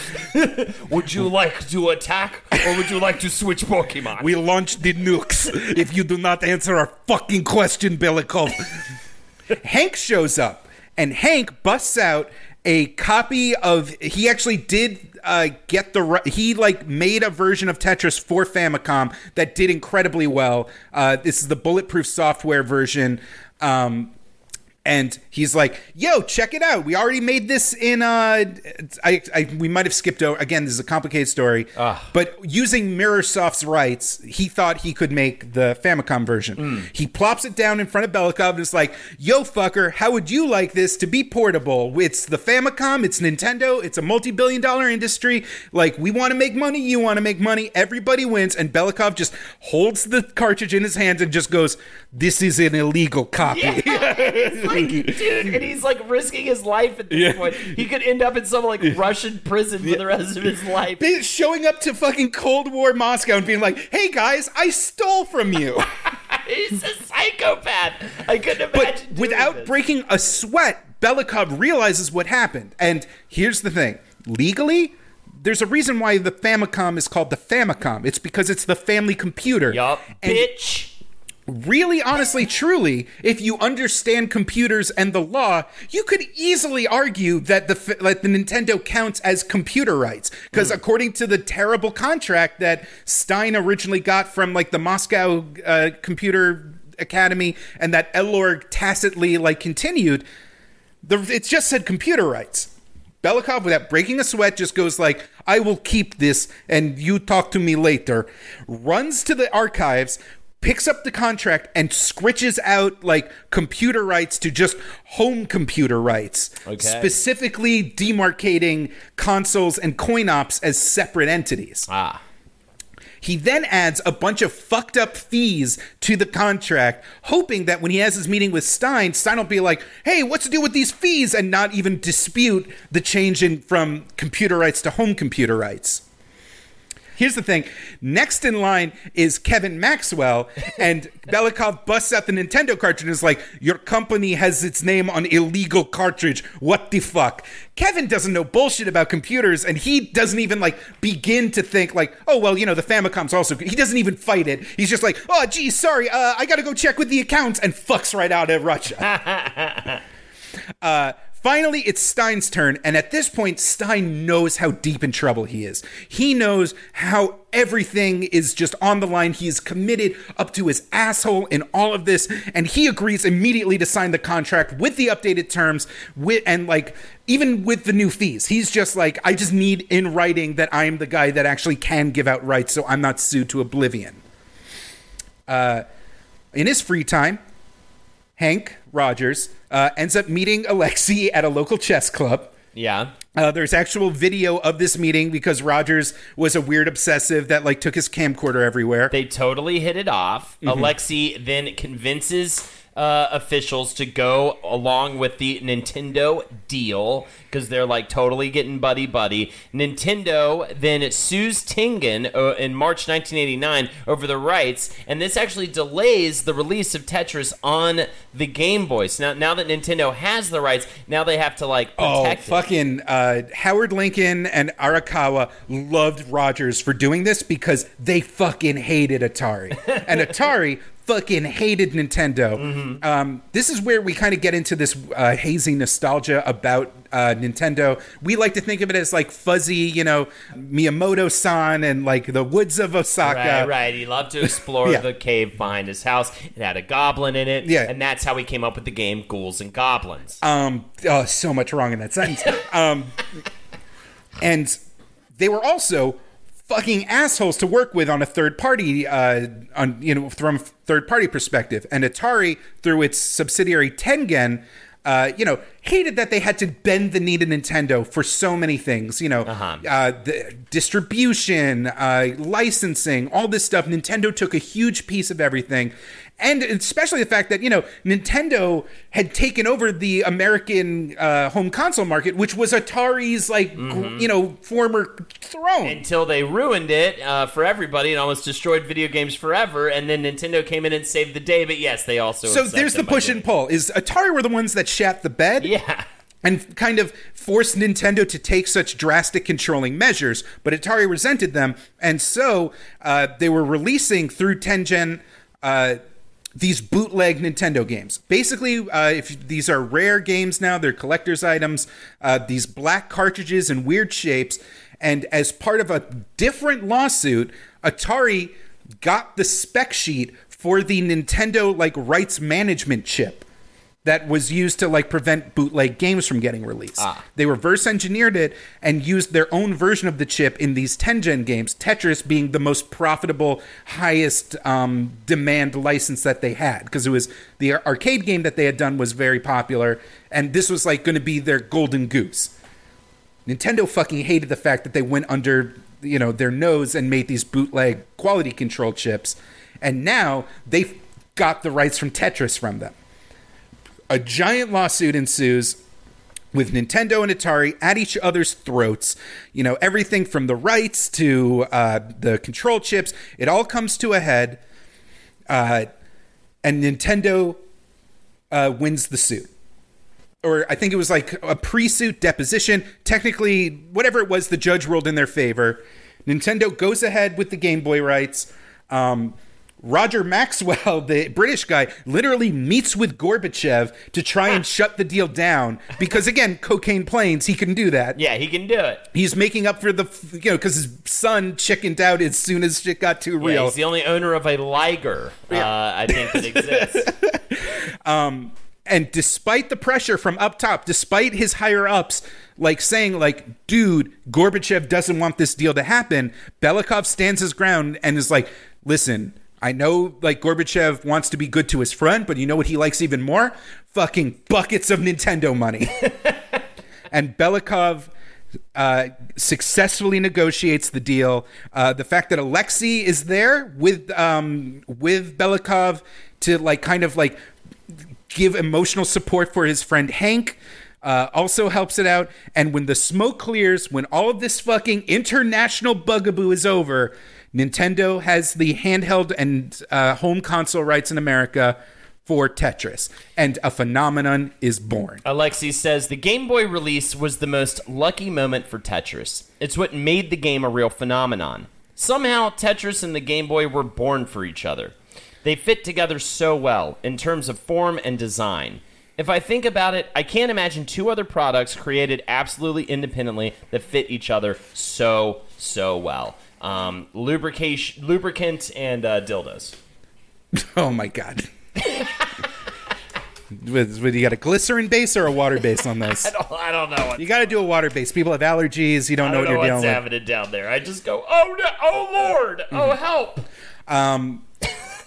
Would you like to attack, or would you like to switch Pokemon? We launched the nukes. If you do not answer our fucking question, Belikov." Hank shows up, and Hank busts out a copy of. He actually did uh, get the. He like made a version of Tetris for Famicom that did incredibly well. Uh, this is the bulletproof software version. Um, and he's like, "Yo, check it out. We already made this in. Uh, I, I we might have skipped over. Again, this is a complicated story. But using MirrorSoft's rights, he thought he could make the Famicom version. He plops it down in front of Belikov and is like, "Yo, fucker, how would you like this to be portable? It's the Famicom. It's Nintendo. It's a multi-billion-dollar industry. Like, we want to make money. You want to make money. Everybody wins." And Belikov just holds the cartridge in his hand and just goes, "This is an illegal copy." like, dude, and he's like risking his life at this point. He could end up in some like Russian prison for the rest of his life. Showing up to fucking Cold War Moscow and being like, "Hey guys, I stole from you," He's a psychopath. I couldn't but imagine. doing without this. breaking a sweat. Belikov realizes what happened, and here's the thing: legally. There's a reason why the Famicom is called the Famicom. It's because it's the family computer. Yup, bitch. Really honestly truly if you understand computers and the law you could easily argue that the that the Nintendo counts as computer rights. Because according to the terrible contract that Stein originally got from like the Moscow uh, Computer Academy and that Elorg tacitly like continued the it just said computer rights. Belikov, without breaking a sweat, just goes like, "I will keep this, and you talk to me later." Runs to the archives, picks up the contract, and scritches out like computer rights to just home computer rights, Okay. specifically demarcating consoles and coin ops as separate entities. Ah. He then adds a bunch of fucked up fees to the contract, hoping that when he has his meeting with Stein, Stein will be like, hey, what's to do with these fees? And not even dispute the change in from computer rights to home computer rights. Here's the thing. Next in line is Kevin Maxwell, and Belikov busts out the Nintendo cartridge and is like, Your company has its name on illegal cartridge. What the fuck? Kevin doesn't know bullshit about computers, and he doesn't even like begin to think like, oh well, you know, the Famicom's also. He doesn't even fight it. He's just like, oh geez, sorry, uh, I gotta go check with the accounts and fucks right out of Russia. Uh, Finally, it's Stein's turn, and at this point, Stein knows how deep in trouble he is. He knows how everything is just on the line. He is committed up to his asshole in all of this, and he agrees immediately to sign the contract with the updated terms, with and like even with the new fees. He's just like, I just need in writing that I am the guy that actually can give out rights, so I'm not sued to oblivion. Uh, in his free time, Hank Rogers uh, ends up meeting Alexi at a local chess club. Yeah. Uh, there's actual video of this meeting because Rogers was a weird obsessive that like took his camcorder everywhere. They totally hit it off. Mm-hmm. Alexi then convinces uh, officials to go along with the Nintendo deal because they're like totally getting buddy buddy. Nintendo then sues Tengen uh, in March 1989 over the rights, and this actually delays the release of Tetris on the Game Boy. So now, now that Nintendo has the rights, now they have to like Oh, protect it. fucking uh, Howard Lincoln and Arakawa loved Rogers for doing this because they fucking hated Atari. and Atari fucking hated Nintendo. Mm-hmm. Um, this is where we kind of get into this uh, hazy nostalgia about uh, Nintendo. We like to think of it as like fuzzy, you know, Miyamoto san and like the woods of Osaka. Right, right. He loved to explore Yeah. the cave behind his house. It had a goblin in it. Yeah. And that's how he came up with the game Ghouls and Goblins. Um, oh, so much wrong in that sentence. um, and they were also fucking assholes to work with on a third party, uh, on you know, from third party perspective. And Atari, through its subsidiary Tengen. Uh, you know, hated that they had to bend the knee to Nintendo for so many things. You know, Uh-huh. uh, the distribution, uh, licensing, all this stuff. Nintendo took a huge piece of everything. And especially the fact that, you know, Nintendo had taken over the American uh, home console market, which was Atari's, like, gr- you know, former throne. Until they ruined it uh, for everybody and almost destroyed video games forever. And then Nintendo came in and saved the day. But yes, they also. so there's the push and pull. Is Atari were the ones that shat the bed? Yeah. and kind of forced Nintendo to take such drastic controlling measures, but Atari resented them, and so uh, they were releasing through Tengen uh, these bootleg Nintendo games. Basically, uh, if these are rare games now, they're collector's items. Uh, these black cartridges in weird shapes, and as part of a different lawsuit, Atari got the spec sheet for the Nintendo like rights management chip that was used to like prevent bootleg games from getting released. They reverse engineered it and used their own version of the chip in these Tengen games, Tetris being the most profitable, highest um, demand license that they had because it was the arcade game that they had done was very popular and this was like going to be their golden goose. Nintendo fucking hated the fact that they went under, you know, their nose and made these bootleg quality control chips, and now they've got the rights from Tetris from them. A giant lawsuit ensues with Nintendo and Atari at each other's throats. You know, everything from the rights to uh, the control chips, it all comes to a head. Uh, and Nintendo uh, wins the suit or I think it was like a pre-suit deposition. Technically, whatever it was, the judge ruled in their favor. Nintendo goes ahead with the Game Boy rights. Um, Roger Maxwell, the British guy, literally meets with Gorbachev to try and shut the deal down because, again, cocaine planes, he can do that. Yeah, he can do it. He's making up for the, you know, because his son chickened out as soon as shit got too Yeah, real. he's the only owner of a Liger, uh, I think, that exists. and despite the pressure from up top despite his higher ups like saying like dude gorbachev doesn't want this deal to happen belikov stands his ground and is like listen i know like gorbachev wants to be good to his friend but you know what he likes even more fucking buckets of nintendo money and belikov uh, successfully negotiates the deal. Uh, the fact that Alexei is there with um, with Belikov to like kind of like give emotional support for his friend Hank uh, also helps it out. And when the smoke clears, when all of this fucking international bugaboo is over, Nintendo has the handheld and uh, home console rights in America for Tetris, and a phenomenon is born. Alexi says the Game Boy release was the most lucky moment for Tetris. It's what made the game a real phenomenon. Somehow, Tetris and the Game Boy were born for each other. They fit together so well in terms of form and design. If I think about it, I can't imagine two other products created absolutely independently that fit each other so so well. Um, lubrication, lubricant, and uh, dildos. Oh my god. With, with- you got a glycerin base or a water base on this? I don't, I don't know. What, You got to do a water base. People have allergies. You don't know don't what know you're dealing with. happening down there. I just go, oh no, oh lord, Mm-hmm. oh help.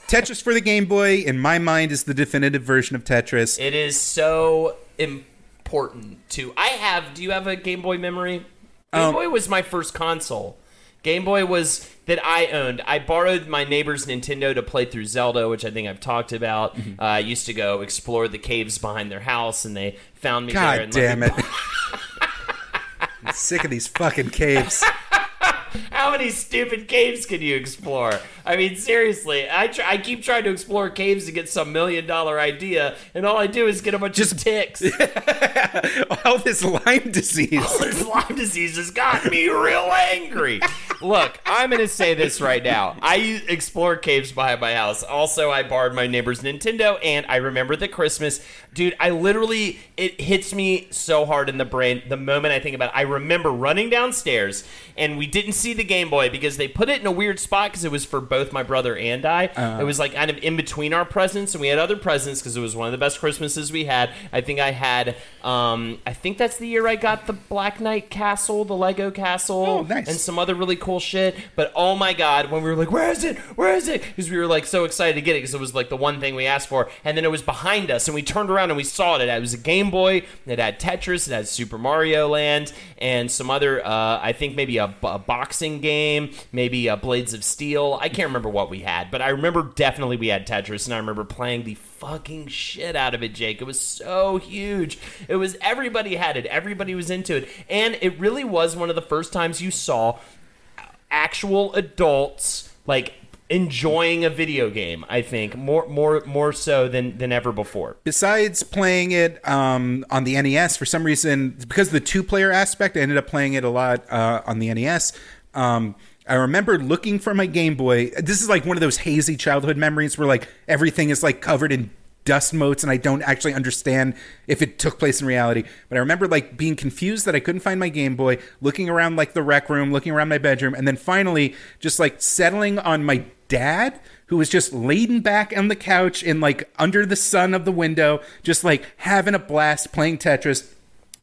Tetris for the Game Boy, in my mind, is the definitive version of Tetris. It is so important to. I have. Do you have a Game Boy memory? Game Um, Boy was my first console. Game Boy was that I owned. I borrowed my neighbor's Nintendo to play through Zelda, which I think I've talked about. Mm-hmm. Uh, I used to go explore the caves behind their house, and they found me there. God And let damn it. I'm sick of these fucking caves. How many stupid caves can you explore? I mean, seriously, I try, I keep trying to explore caves to get some million dollar idea, and all I do is get a bunch of ticks. All this Lyme disease. All this Lyme disease has got me real angry. Look, I'm going to say this right now. I explore caves behind my house. Also, I borrowed my neighbor's Nintendo, and I remember the Christmas. Dude, I literally, it hits me so hard in the brain the moment I think about it. I remember running downstairs, and we didn't see the Game Boy because they put it in a weird spot because it was for both my brother and I. It was like kind of in between our presents, and we had other presents because it was one of the best Christmases we had. I think I had, um, I think that's the year I got the Black Knight Castle, the Lego Castle, Oh, nice. and some other really cool shit. But oh my god, when we were like, "Where is it? Where is it?" Because we were like so excited to get it because it was like the one thing we asked for, and then it was behind us, and we turned around and we saw it. It was a Game Boy. It had Tetris. It had Super Mario Land and some other. Uh, I think maybe a, a boxing game, maybe uh, Blades of Steel. I can't remember what we had, but I remember definitely we had Tetris, and I remember playing the fucking shit out of it, Jake. It was so huge. It was everybody had it. Everybody was into it, and it really was one of the first times you saw actual adults like enjoying a video game i think more more more so than than ever before Besides playing it um, on the NES, for some reason, because the two player aspect, I ended up playing it a lot uh, on the NES. Um, I remember looking for my Game Boy. This is like one of those hazy childhood memories where like everything is like covered in dust motes and I don't actually understand if it took place in reality. But I remember like being confused that I couldn't find my Game Boy, looking around like the rec room, looking around my bedroom, and then finally just like settling on my dad who was just leaning back on the couch in like under the sun of the window, just like having a blast playing Tetris.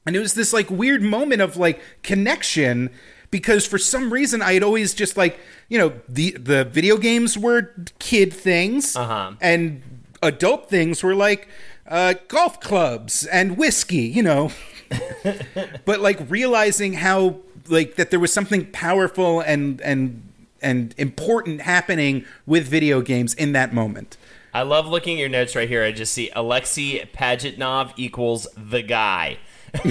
And it was this like weird moment of like connection because for some reason I had always just like, you know, the the video games were kid things Uh-huh. and adult things were like uh, golf clubs and whiskey, you know. but like realizing how like that there was something powerful and and and important happening with video games in that moment. i love looking at your notes right here i just see alexei pajitnov equals the guy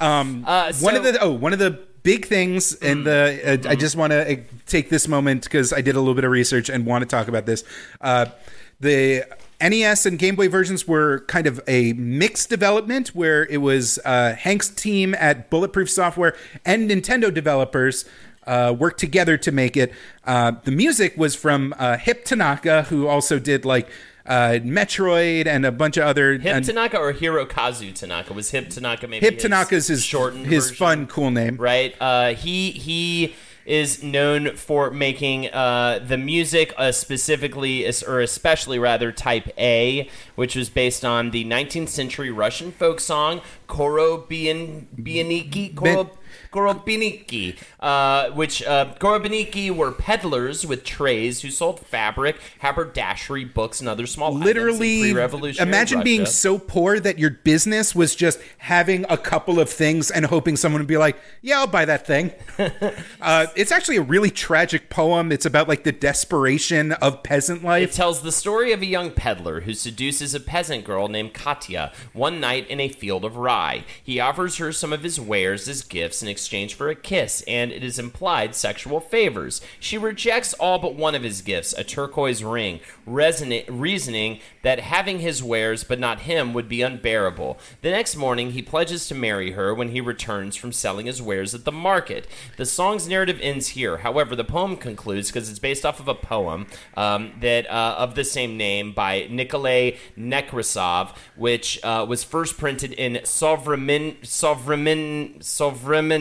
um uh, so, one of the oh one of the big things and the uh, I just want to uh, take this moment because I did a little bit of research and want to talk about this. Uh, the NES and Game Boy versions were kind of a mixed development where it was uh, Hank's team at Bulletproof Software and Nintendo developers uh, worked together to make it. Uh, the music was from uh, Hip Tanaka, who also did like uh, Metroid and a bunch of other. hip tanaka or hirokazu tanaka was hip tanaka maybe Hip his Tanaka's his shortened his version? fun, cool name. right? Uh, he he is known for making uh, the music, uh, specifically or especially rather Type A, which was based on the 19th century Russian folk song Korobeiniki. Koro, Korobeiniki, uh, which uh, Korobeiniki were peddlers with trays who sold fabric, haberdashery, books, and other small literally imagine being so poor that your business was just having a couple of things and hoping someone would be like yeah i'll buy that thing uh, it's actually a really tragic poem it's about like the desperation of peasant life. It tells the story of a young peddler who seduces a peasant girl named Katya one night in a field of rye. He offers her some of his wares as gifts in exchange for a kiss, and it is implied sexual favors. She rejects all but one of his gifts, a turquoise ring, reasoning that having his wares but not him would be unbearable. The next morning, he pledges to marry her when he returns from selling his wares at the market. The song's narrative ends here. However, the poem concludes because it's based off of a poem um, that uh, of the same name by Nikolay Nekrasov, which uh, was first printed in Sovremin Sovremin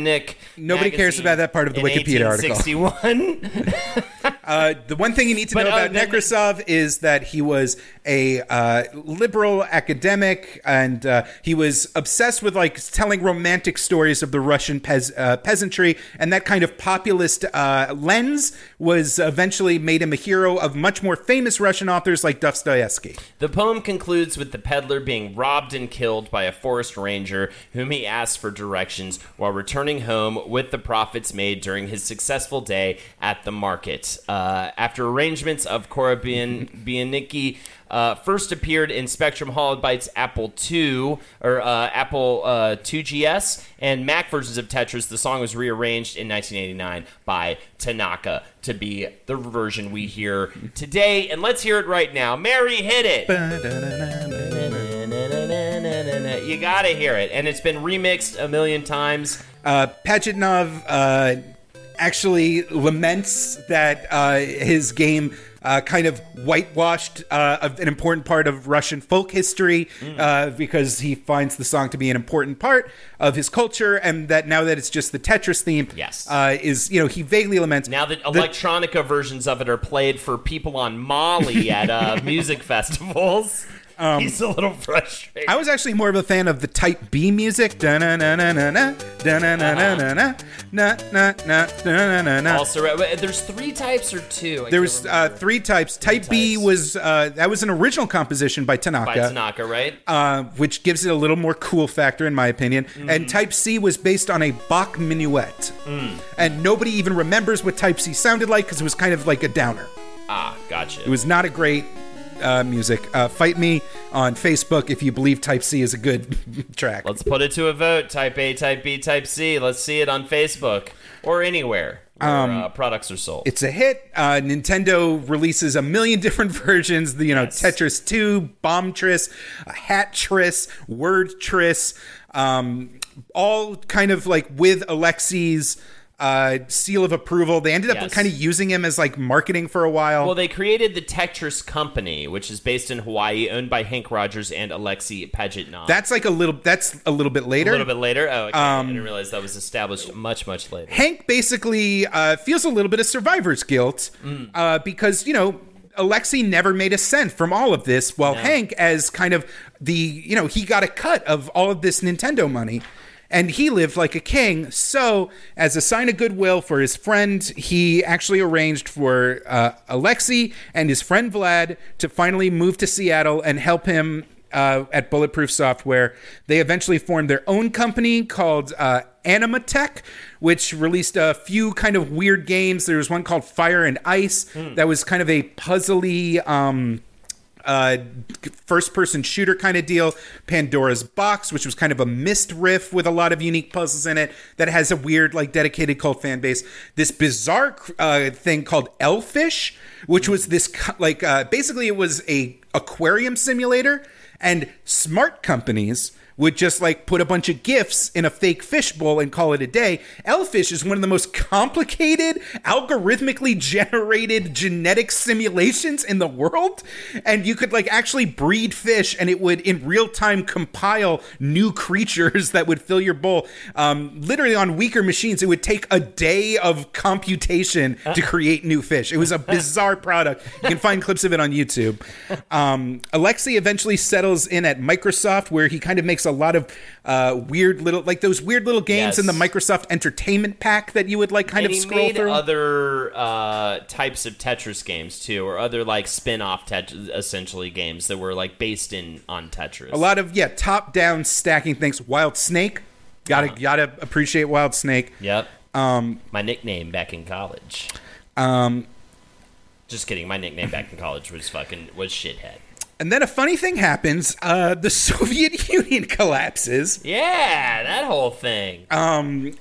Sovremennik. Nobody cares about that part of the Wikipedia article. 1861. Uh, the one thing you need to But, know uh, about then- Nekrasov is that he was a uh, liberal academic, and uh, he was obsessed with like telling romantic stories of the Russian pez- uh, peasantry, and that kind of populist uh, lens was eventually made him a hero of much more famous Russian authors like Dostoevsky. The poem concludes with the peddler being robbed and killed by a forest ranger whom he asks for directions while returning home with the profits made during his successful day at the market. Uh, after arrangements of Cora Bian- Bianicki uh, first appeared in Spectrum Holobyte's Apple II or uh, Apple uh, 2GS and Mac versions of Tetris, the song was rearranged in 1989 by Tanaka to be the version we hear today. And let's hear it right now. Mary, hit it. You gotta hear it, and it's been remixed a million times. Uh, Pajitnov uh, actually laments that uh, his game uh, kind of whitewashed uh, of an important part of Russian folk history uh, because he finds the song to be an important part of his culture, and that now that it's just the Tetris theme, Yes. uh, is you know he vaguely laments Now that the- electronica versions of it are played for people on Molly at uh, music festivals, he's a little frustrated. I was actually more of a fan of the Type B music. Also, there's three types or two. I There was uh, three types. Type B was uh, that was an original composition by Tanaka, by Tanaka, right? uh, which gives it a little more cool factor, in my opinion. Mm-hmm. And Type C was based on a Bach minuet, Mm. and nobody even remembers what Type C sounded like because it was kind of like a downer. ah, gotcha. It was not a great uh, music. Uh, fight me on Facebook if you believe Type C is a good track. Let's put it to a vote. Type A, Type B, Type C. Let's see it on Facebook or anywhere where uh, products are sold. Um, It's a hit. Uh, Nintendo releases a million different versions. The, you know, Yes. Tetris 2, Bomb Tris, Hatris, Word Tris, um, all kind of like with Alexi's uh, seal of approval. They ended up Yes. kind of using him as like marketing for a while. Well, they created the Tetris Company, which is based in Hawaii, owned by Hank Rogers and Alexei Pajitnov. that's like a little. That's a little bit later. a little bit later. Oh, okay. I Um, didn't realize that was established much, much later. Hank basically uh, feels a little bit of survivor's guilt Mm. uh, because, you know, Alexei never made a cent from all of this, while Hank, as kind of the, you know, he got a cut of all of this Nintendo money. And he lived like a king. So, as a sign of goodwill for his friend, he actually arranged for uh, Alexei and his friend Vlad to finally move to Seattle and help him uh, at Bulletproof Software. They eventually formed their own company called uh, AnimaTek, which released a few kind of weird games. There was one called Fire and Ice that was kind of a puzzly. Um, uh, first person shooter kind of deal. Pandora's Box, which was kind of a Myst riff with a lot of unique puzzles in it that has a weird, like, dedicated cult fan base. This bizarre uh, thing called El-Fish, which was this, like, uh, basically it was a aquarium simulator, and smart companies would just like put a bunch of gifts in a fake fish bowl and call it a day. El-Fish is one of the most complicated, algorithmically generated genetic simulations in the world. And you could like actually breed fish and it would in real time compile new creatures that would fill your bowl. Um, literally on weaker machines, it would take a day of computation to create new fish. It was a bizarre product. You can find clips of it on YouTube. Um, Alexei eventually settles in at Microsoft, where he kind of makes a lot of uh, weird little, like those weird little games Yes. in the Microsoft Entertainment Pack that you would like kind and of scroll made through. other uh, types of Tetris games too, or other like spin-off tet- essentially games that were like based in on Tetris. a lot of yeah, top-down stacking things. Wild Snake, gotta gotta appreciate Wild Snake. Yep. Um, My nickname back in college. um, Just kidding. My nickname back in college was fucking was shithead. And then a funny thing happens. Uh, the Soviet Union collapses. Yeah, that whole thing. Um,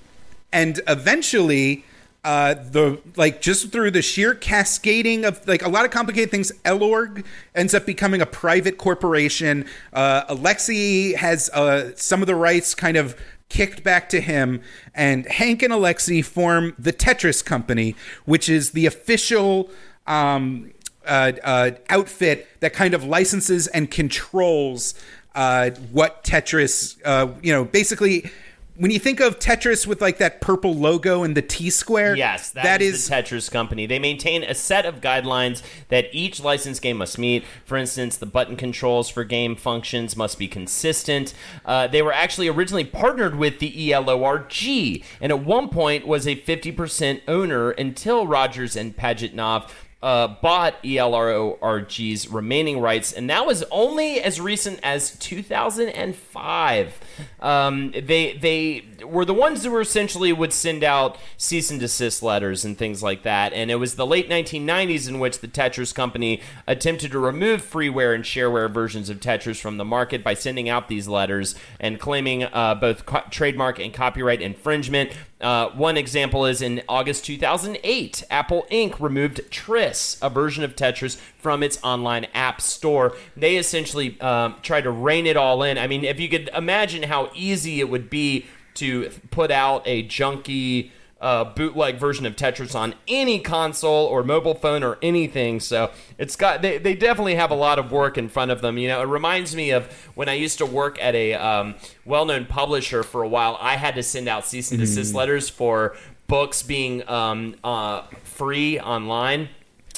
and eventually uh, the like just through the sheer cascading of like a lot of complicated things, Elorg ends up becoming a private corporation. Uh, Alexei has uh, some of the rights kind of kicked back to him, and Hank and Alexei form the Tetris Company, which is the official. Um, uh, uh, outfit that kind of licenses and controls uh, what Tetris, uh, you know, basically when you think of Tetris with like that purple logo and the T square, Yes, that is, is the Tetris company. They maintain a set of guidelines that each licensed game must meet. For instance, the button controls for game functions must be consistent. Uh, they were actually originally partnered with the ELORG, and at one point was a 50% owner until Rogers and Pajitnov uh, bought ELORG's remaining rights, and that was only as recent as 2005. Um, they they were the ones who were essentially would send out cease and desist letters and things like that, and it was the late 1990s in which the Tetris company attempted to remove freeware and shareware versions of Tetris from the market by sending out these letters and claiming uh, both co- trademark and copyright infringement. Uh, one example is in August 2008, Apple Inc. removed Tris, a version of Tetris, from its online app store. They essentially um, tried to rein it all in. I mean, if you could imagine how easy it would be to put out a junky uh, bootleg version of Tetris on any console or mobile phone or anything. So it's got they, they definitely have a lot of work in front of them. You know, it reminds me of when I used to work at a um, well-known publisher for a while. I had to send out cease and desist letters for books being um, uh, free online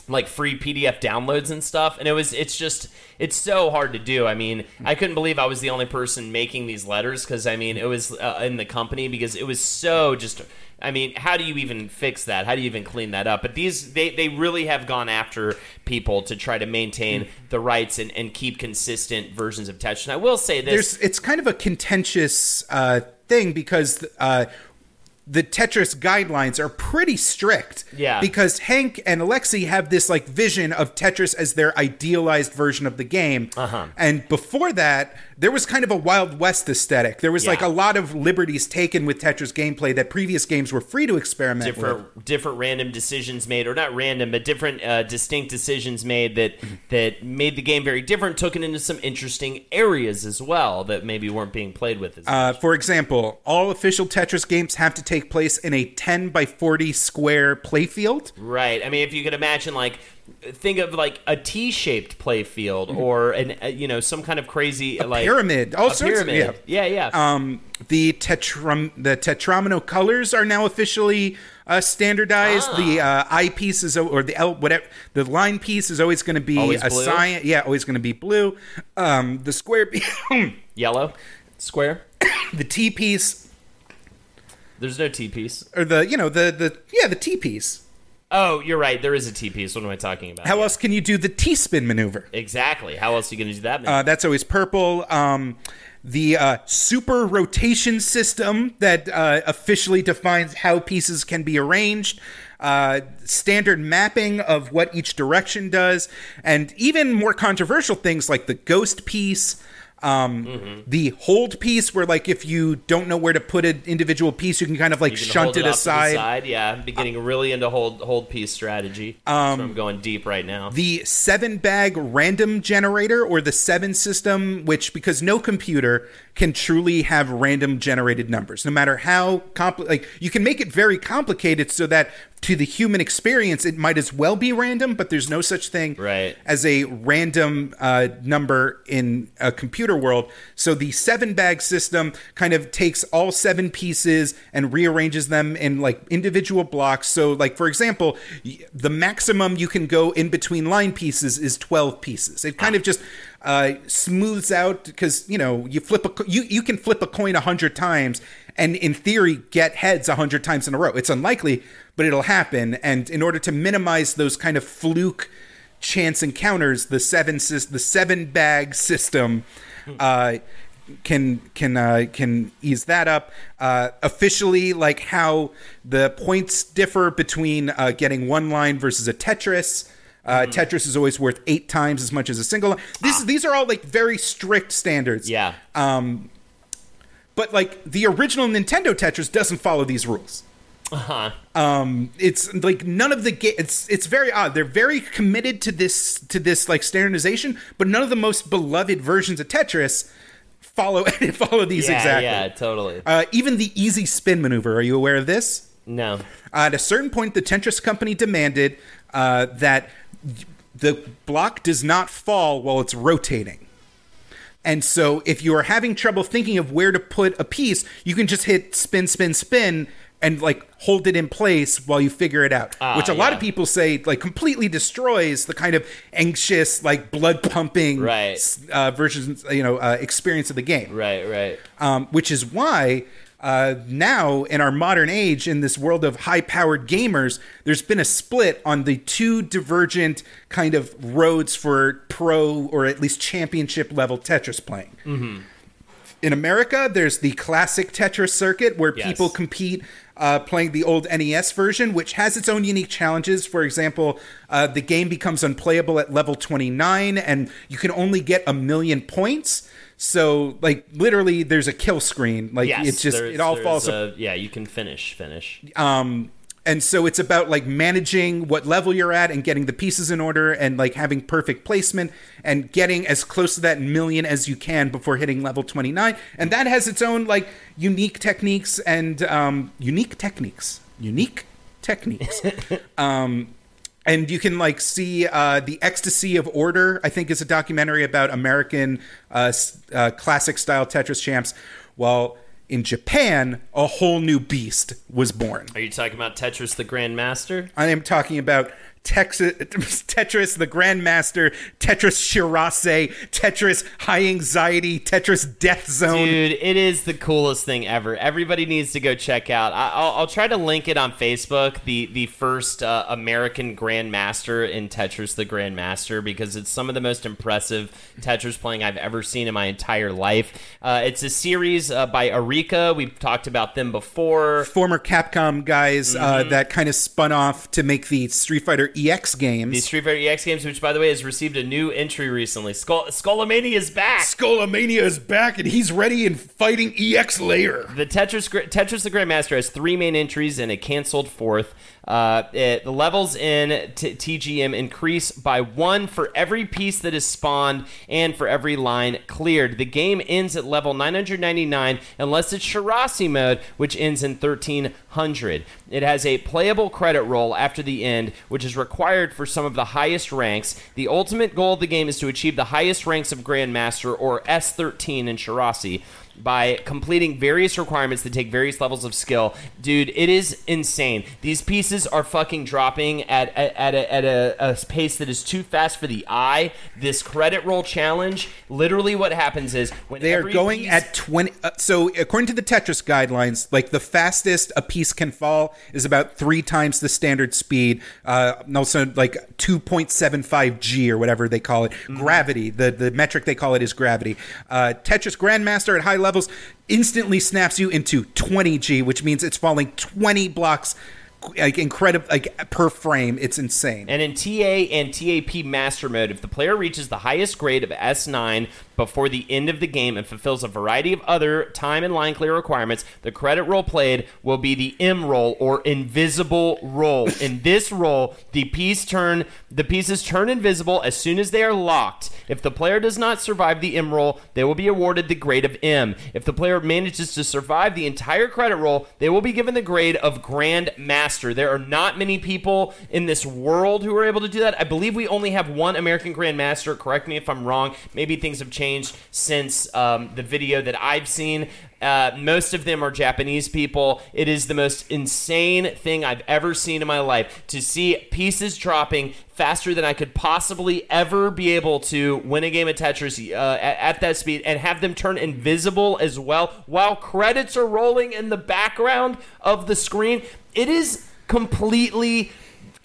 like free PDF downloads and stuff and it was it's just it's so hard to do. I mean, I couldn't believe I was the only person making these letters cuz I mean, it was uh, in the company because it was so just I mean, how do you even fix that? How do you even clean that up? But these they they really have gone after people to try to maintain the rights and, and keep consistent versions of Tetris. And I will say this there's it's kind of a contentious uh, thing because uh, the Tetris guidelines are pretty strict. Yeah. Because Hank and Alexi have this like vision of Tetris as their idealized version of the game. Uh-huh. And before that, there was kind of a Wild West aesthetic. There was like a lot of liberties taken with Tetris gameplay that previous games were free to experiment with. different different random decisions made or not random but different uh, distinct decisions made that that made the game very different took it into some interesting areas as well that maybe weren't being played with as Uh, for example, all official Tetris games have to take place in a 10 by 40 square playfield. right i mean if you could imagine like think of like a t-shaped play field or an uh, you know some kind of crazy like pyramid, all a sorts of- pyramid. yeah yeah, Um, the tetram the tetromino colors are now officially uh, standardized. The Ah. uh, I piece is or the L whatever the line piece is always going to be Always a blue? cyan. Yeah, always going to be blue. Um, the square, yellow square the T piece there's no t-piece or the you know the the yeah the T piece. oh you're right there is a t-piece what am i talking about How Yeah. else can you do the T spin maneuver? exactly how else are you going to do that Uh, that's always purple. Um, the uh, super rotation system that uh, officially defines how pieces can be arranged. Uh, standard mapping of what each direction does, and even more controversial things like the ghost piece, um, Mm-hmm. the hold piece, where like if you don't know where to put an individual piece, you can kind of like shunt it, the aside. side. Yeah, I'm beginning really into hold hold piece strategy. Um, so I'm going deep right now. the seven bag random generator or the seven system which because no computer can truly have random generated numbers no matter how compli- like you can make it very complicated so that to the human experience it might as well be random but there's no such thing Right. as a random uh, number in a computer world so the seven bag system kind of takes all seven pieces and rearranges them in like individual blocks so like for example the maximum you can go in between line pieces is 12 pieces it kind of just uh, smooths out because you know you flip a you you can flip a coin a hundred times and in theory get heads a hundred times in a row. It's unlikely, but it'll happen. And in order to minimize those kind of fluke chance encounters, the seven the seven bag system. Uh, can can uh, can ease that up uh, officially like how the points differ between uh, getting one line versus a Tetris uh, Tetris is always worth eight times as much as a single line. This, These are all like very strict standards. yeah, Um, but like the original Nintendo Tetris doesn't follow these rules. Uh-huh. Um, it's like none of the ga- it's it's very odd. They're very committed to this to this like standardization, but none of the most beloved versions of Tetris follow follow these Yeah, exactly. yeah, totally. Uh, even the easy spin maneuver. Are you aware of this? no. Uh, at a certain point, the Tetris company demanded uh, that the block does not fall while it's rotating. And so, if you are having trouble thinking of where to put a piece, you can just hit spin, spin, spin, and like hold it in place while you figure it out. Ah, which a lot of people say like completely destroys the kind of anxious, like blood pumping Right. uh, versions, you know, uh, experience of the game Right, right. um, which is why uh, now in our modern age, in this world of high-powered gamers, there's been a split on the two divergent kind of roads for pro or at least championship level Tetris playing. In America, there's the classic Tetris circuit where Yes. people compete uh, playing the old NES version, which has its own unique challenges. For example, uh, the game becomes unplayable at level 29, and you can only get a million points. So, like, literally, there's a kill screen. Like, Yes, it's just it all falls. a- yeah, you can finish, finish. um, and so it's about like managing what level you're at and getting the pieces in order and like having perfect placement and getting as close to that million as you can before hitting level 29 and that has its own like unique techniques and um, unique techniques. Unique techniques. Um, and you can like see uh, the ecstasy of order i think is a documentary about american uh, uh, classic style tetris champs. While in japan a whole new beast was born Are you talking about Tetris the Grandmaster? I am talking about Texas, Tetris the Grandmaster, Tetris Shirase, Tetris High Anxiety, Tetris Death Zone. Dude, it is the coolest thing ever. Everybody needs to go check out. I, I'll, I'll try to link it on Facebook. The the first uh, American Grandmaster in Tetris, the Grandmaster, because it's some of the most impressive Tetris playing I've ever seen in my entire life. Uh, it's a series uh, by Arika. We've talked about them before. Former Capcom guys uh, Mm-hmm. that kind of spun off to make the Street Fighter EX games. The Street Fighter EX games, which by the way has received a new entry recently. Skull Skullomania is back. Skullomania is back and he's ready and fighting EX Layer. The Tetris Tetris the Grandmaster has three main entries and a canceled fourth. Uh, it- the levels in t- TGM increase by one for every piece that is spawned and for every line cleared. The game ends at level 999 unless it's Shirase mode, which ends in 1300. It has a playable credit roll after the end, which is required for some of the highest ranks. The ultimate goal of the game is to achieve the highest ranks of Grandmaster or S13 in Shirase by completing various requirements that take various levels of skill. Dude, it is insane. These pieces are fucking dropping at at, at, a, at a, a pace that is too fast for the eye. This credit roll challenge, literally what happens is when They are going piece- at 20. Uh, so, according to the Tetris guidelines, like the fastest a piece can fall is about three times the standard speed. Uh, also, like 2.75 G or whatever they call it. Mm-hmm. Gravity. The, the metric they call it is gravity. Uh, Tetris Grandmaster at high levels instantly snaps you into 20 G, which means it's falling 20 blocks. Like incredible, like per frame, it's insane. And in TA and TAP Master Mode, if the player reaches the highest grade of S9 before the end of the game and fulfills a variety of other time and line clear requirements, the credit roll played will be the M roll or invisible roll. in this roll, the piece turn the pieces turn invisible as soon as they are locked. If the player does not survive the M roll, they will be awarded the grade of M. If the player manages to survive the entire credit roll, they will be given the grade of Grand Master. There are not many people in this world who are able to do that. I believe we only have one American Grand Master. Correct me if I'm wrong. Maybe things have changed since um, the video that I've seen. Uh, most of them are Japanese people. It is the most insane thing I've ever seen in my life to see pieces dropping faster than I could possibly ever be able to win a game of Tetris uh, at, at that speed and have them turn invisible as well while credits are rolling in the background of the screen. It is completely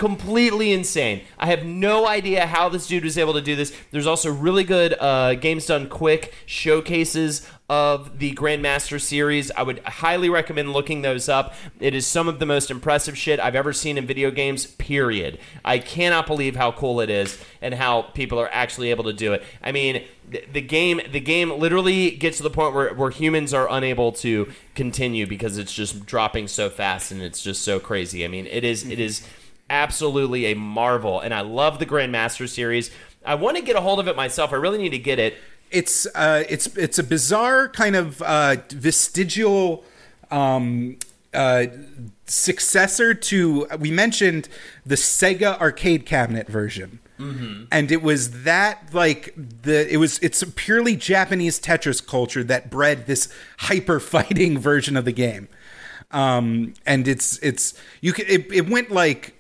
completely insane. I have no idea how this dude was able to do this. There's also really good uh, games done quick showcases of the Grandmaster series. I would highly recommend looking those up. It is some of the most impressive shit I've ever seen in video games, period. I cannot believe how cool it is and how people are actually able to do it. I mean, the, the game the game literally gets to the point where, where humans are unable to continue because it's just dropping so fast and it's just so crazy. I mean, it is it is absolutely a marvel and I love the Grandmaster series. I want to get a hold of it myself. I really need to get it. it's uh, it's it's a bizarre kind of uh, vestigial um, uh, successor to we mentioned the Sega arcade cabinet version. And it was that like the it was it's a purely Japanese Tetris culture that bred this hyper fighting version of the game. Um, and it's it's you can it, it went like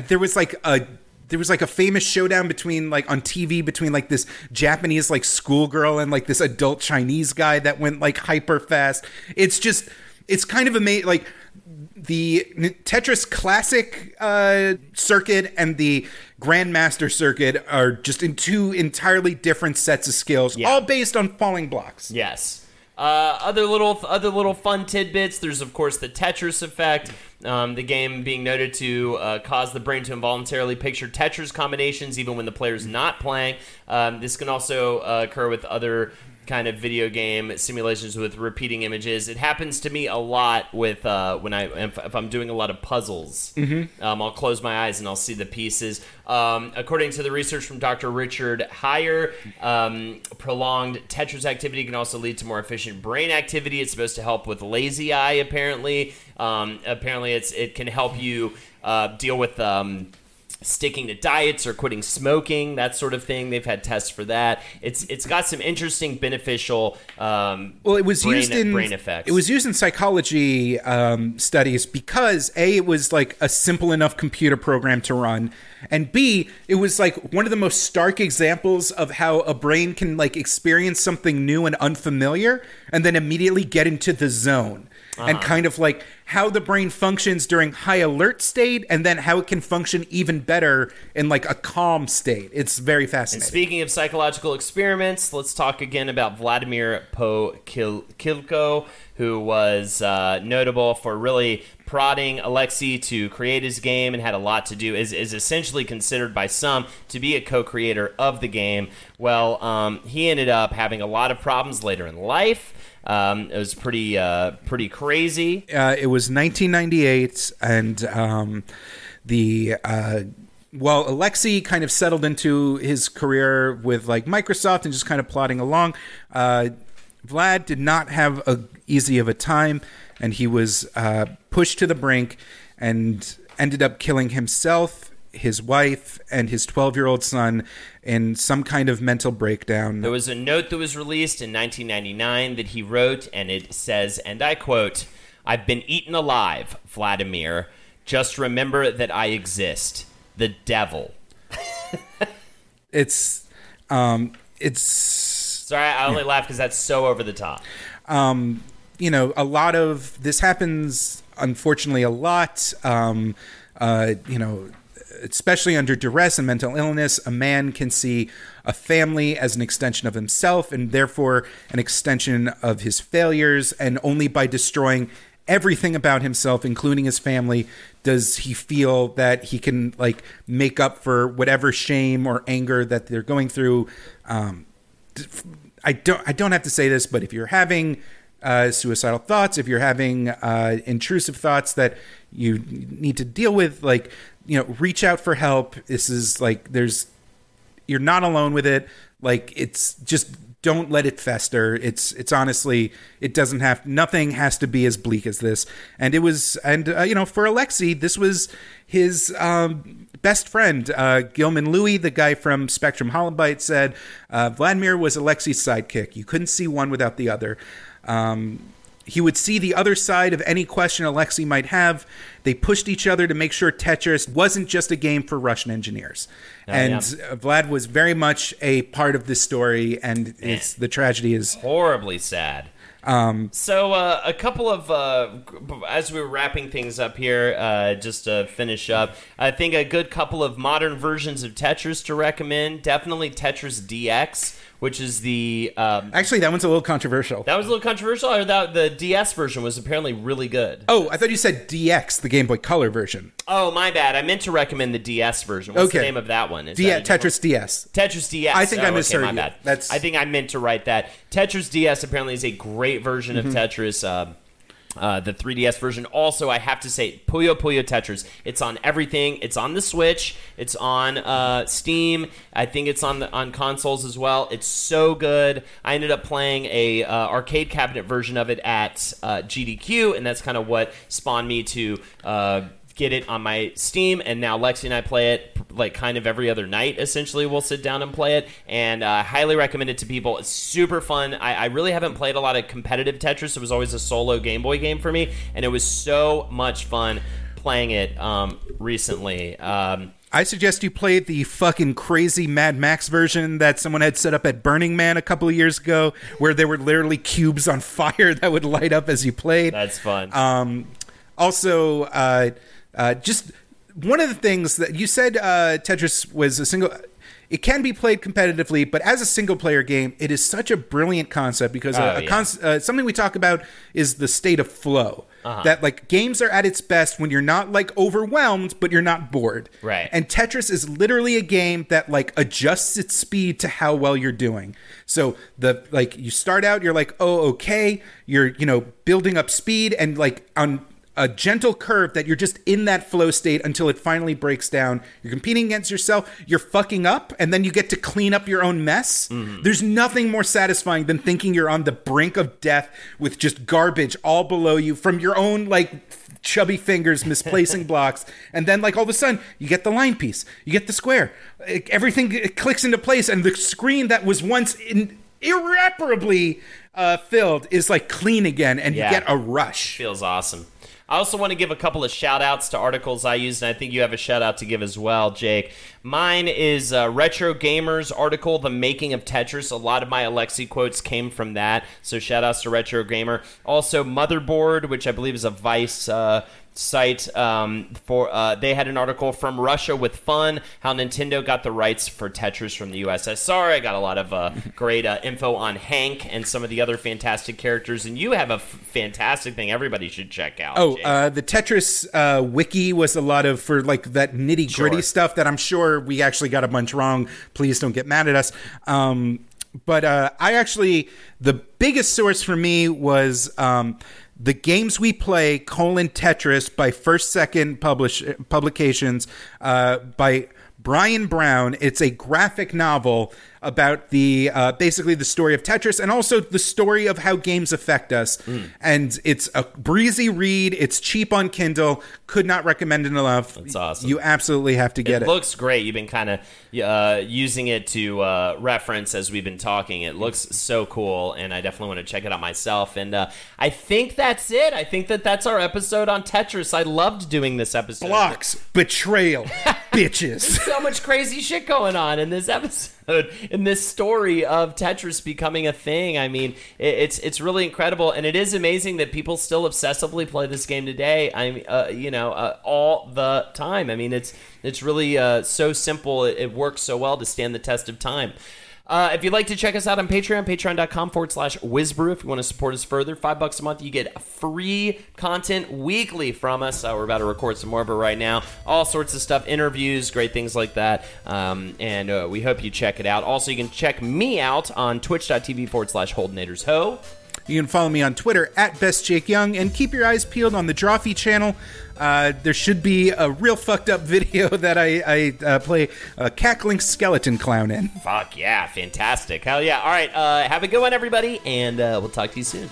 there was like a there was like a famous showdown between like on TV between like this Japanese like schoolgirl and like this adult Chinese guy that went like hyper fast. It's just it's kind of amazing like the Tetris Classic uh, circuit and the Grandmaster circuit are just in two entirely different sets of skills, Yeah. all based on falling blocks. Yes. Uh, other little other little fun tidbits. There's of course the Tetris effect. Um, the game being noted to uh, cause the brain to involuntarily picture Tetris combinations even when the player's not playing. Um, this can also uh, occur with other kind of video game simulations with repeating images. It happens to me a lot with uh, when I if, if I'm doing a lot of puzzles. Um, I'll close my eyes and I'll see the pieces. Um, according to the research from Dr. Richard Haier, um, prolonged Tetris activity can also lead to more efficient brain activity. It's supposed to help with lazy eye. Apparently, um, apparently it's it can help you uh, deal with. Sticking to diets or quitting smoking, that sort of thing. They've had tests for that. It's it's got some interesting beneficial. Um, Well, it was brain, used in brain effects. It was used in psychology um, studies because a it was like a simple enough computer program to run, and b it was like one of the most stark examples of how a brain can like experience something new and unfamiliar, and then immediately get into the zone. And Uh-huh. kind of like how the brain functions during high alert state, and then how it can function even better in like a calm state. It's very fascinating. And Speaking of psychological experiments, let's talk again about Vladimir Po Kilko, who was uh, notable for really prodding Alexei to create his game and had a lot to do. is is essentially considered by some to be a co-creator of the game. Well, um, he ended up having a lot of problems later in life. Um, it was pretty uh, pretty crazy. uh, it was 1998, and um, the uh, well, Alexei kind of settled into his career with like Microsoft and just kind of plodding along. Uh, Vlad did not have a easy of a time, and he was uh, pushed to the brink and ended up killing himself. His wife and his 12 year old son in some kind of mental breakdown. There was a note that was released in 1999 that he wrote, and it says, and I quote, I've been eaten alive, Vladimir. Just remember that I exist. The devil. It's, um, it's Sorry, I only laugh because that's so over the top. you know, a lot of this happens, unfortunately, a lot. Um, uh, you know, especially under duress and mental illness, a man can see a family as an extension of himself and therefore an extension of his failures. And only by destroying everything about himself, including his family, does he feel that he can like make up for whatever shame or anger that they're going through. Um, I don't I don't have to say this, but if you're having uh, suicidal thoughts, if you're having uh, intrusive thoughts that you need to deal with, like you know, reach out for help. This is like there's you're not alone with it. Like it's just don't let it fester. It's it's honestly it doesn't have nothing has to be as bleak as this. And it was and uh, you know for Alexei this was his um, best friend uh, Gilman Louie, the guy from Spectrum Holobyte, said uh, Vladimir was Alexei's sidekick. You couldn't see one without the other. Um, he would see the other side of any question Alexei might have. They pushed each other to make sure Tetris wasn't just a game for Russian engineers. and yeah. uh, Vlad was very much a part of this story, and it's the tragedy is Horribly sad. So uh, a couple of uh, as we were wrapping things up here, uh, just to finish up, I think a good couple of modern versions of Tetris to recommend. Definitely Tetris DX, which is the um, Actually, that one's a little controversial. that was a little controversial. Or that the DS version was apparently really good. oh, I thought you said DX, the Game Boy Color version. Oh my bad. I meant to recommend the DS version. What's the name of that one? Is D- that Tetris DS. Tetris DS. I think I oh, misheard okay, my bad. That's- I think I meant to write that. Tetris DS apparently is a great version Mm-hmm. of Tetris. Uh, uh, the 3DS version. Also, I have to say, Puyo Puyo Tetris. It's on everything. It's on the Switch. It's on uh, Steam. I think it's on the, on consoles as well. It's so good. I ended up playing a uh, arcade cabinet version of it at uh, GDQ, and that's kind of what spawned me to. Uh, get it on my Steam, and now Lexi and I play it like kind of every other night. Essentially, we'll sit down and play it, and uh, I highly recommend it to people. It's super fun. I, I really haven't played a lot of competitive Tetris. It was always a solo Game Boy game for me, and it was so much fun playing it um, recently. Um, I suggest you play the fucking crazy Mad Max version that someone had set up at Burning Man a couple of years ago, where there were literally cubes on fire that would light up as you played. that's fun. Um, also, uh, uh, just one of the things that you said uh, Tetris was a single. It can be played competitively, but as a single player game, it is such a brilliant concept because Oh, a, a yeah. cons- uh, something we talk about is the state of flow. Uh-huh. That like games are at its best when you're not like overwhelmed, but you're not bored. Right. And Tetris is literally a game that like adjusts its speed to how well you're doing. So the like you start out, you're like, oh okay, you're you know building up speed and like on a gentle curve that you're just in that flow state until it finally breaks down. You're competing against yourself, you're fucking up, and then you get to clean up your own mess. There's nothing more satisfying than thinking you're on the brink of death with just garbage all below you from your own like chubby fingers misplacing blocks and then like all of a sudden you get the line piece you get the square It- everything it clicks into place and the screen that was once in, irreparably uh, filled is like clean again and Yeah. you get a rush feels awesome. I also want to give a couple of shout outs to articles I used, and I think you have a shout out to give as well, Jake. Mine is uh, Retro Gamers article, The Making of Tetris. A lot of my Alexei quotes came from that, so shout outs to Retro Gamer. Also, Motherboard, which I believe is a Vice. Uh, site um, for uh, they had an article from Russia with fun how Nintendo got the rights for Tetris from the USSR. I got a lot of uh, great uh, info on Hank and some of the other fantastic characters, and you have a f- fantastic thing everybody should check out. Oh, uh, the Tetris uh, wiki was a lot of for like that nitty gritty Sure. stuff that I'm sure we actually got a bunch wrong. Please don't get mad at us. Um, but uh, I actually the biggest source for me was um, the games we play colon Tetris by First Second publish publications uh, by Brian Brown. It's a graphic novel about the uh, basically the story of Tetris and also the story of how games affect us. And it's a breezy read. It's cheap on Kindle. Could not recommend it enough. That's awesome. You absolutely have to get it it. looks great. You've been kind of uh, using it to uh, reference as we've been talking. It looks so cool, and I definitely want to check it out myself. And uh, I think that's it. I think that that's our episode on Tetris. I loved doing this episode. Blocks, betrayal, bitches. so much crazy shit going on in this episode, in this story of Tetris becoming a thing. I mean, it, it's it's really incredible, and it is amazing that people still obsessively play this game today. I mean, uh, you know, uh, all the time. I mean, it's it's really uh, so simple. It, it works so well to stand the test of time. Uh, if you'd like to check us out on Patreon, patreon.com forward slash WizBru. If you want to support us further, five bucks a month, you get free content weekly from us. Uh, we're about to record some more of it right now. All sorts of stuff, interviews, great things like that. Um, and uh, we hope you check it out. Also, you can check me out on twitch.tv forward slash Holdenators Ho. You can follow me on Twitter at Best Jake Young and keep your eyes peeled on the Drawfee channel. Uh, there should be a real fucked up video that I, I uh, play a cackling skeleton clown in. Fuck yeah, fantastic. Hell yeah. All right, uh, have a good one, everybody, and uh, we'll talk to you soon.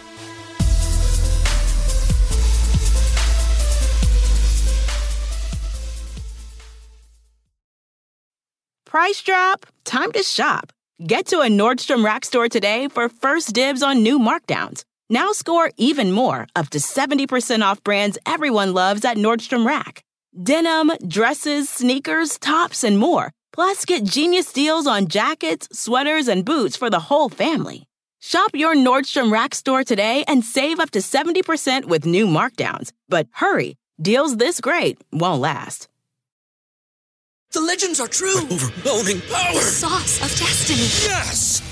Price drop? Time to shop. Get to a Nordstrom Rack store today for first dibs on new markdowns. Now score even more, up to 70% off brands everyone loves at Nordstrom Rack. Denim, dresses, sneakers, tops, and more. Plus, get genius deals on jackets, sweaters, and boots for the whole family. Shop your Nordstrom Rack store today and save up to 70% with new markdowns. But hurry, deals this great won't last. The legends are true. Overwhelming power! Sauce of destiny. Yes!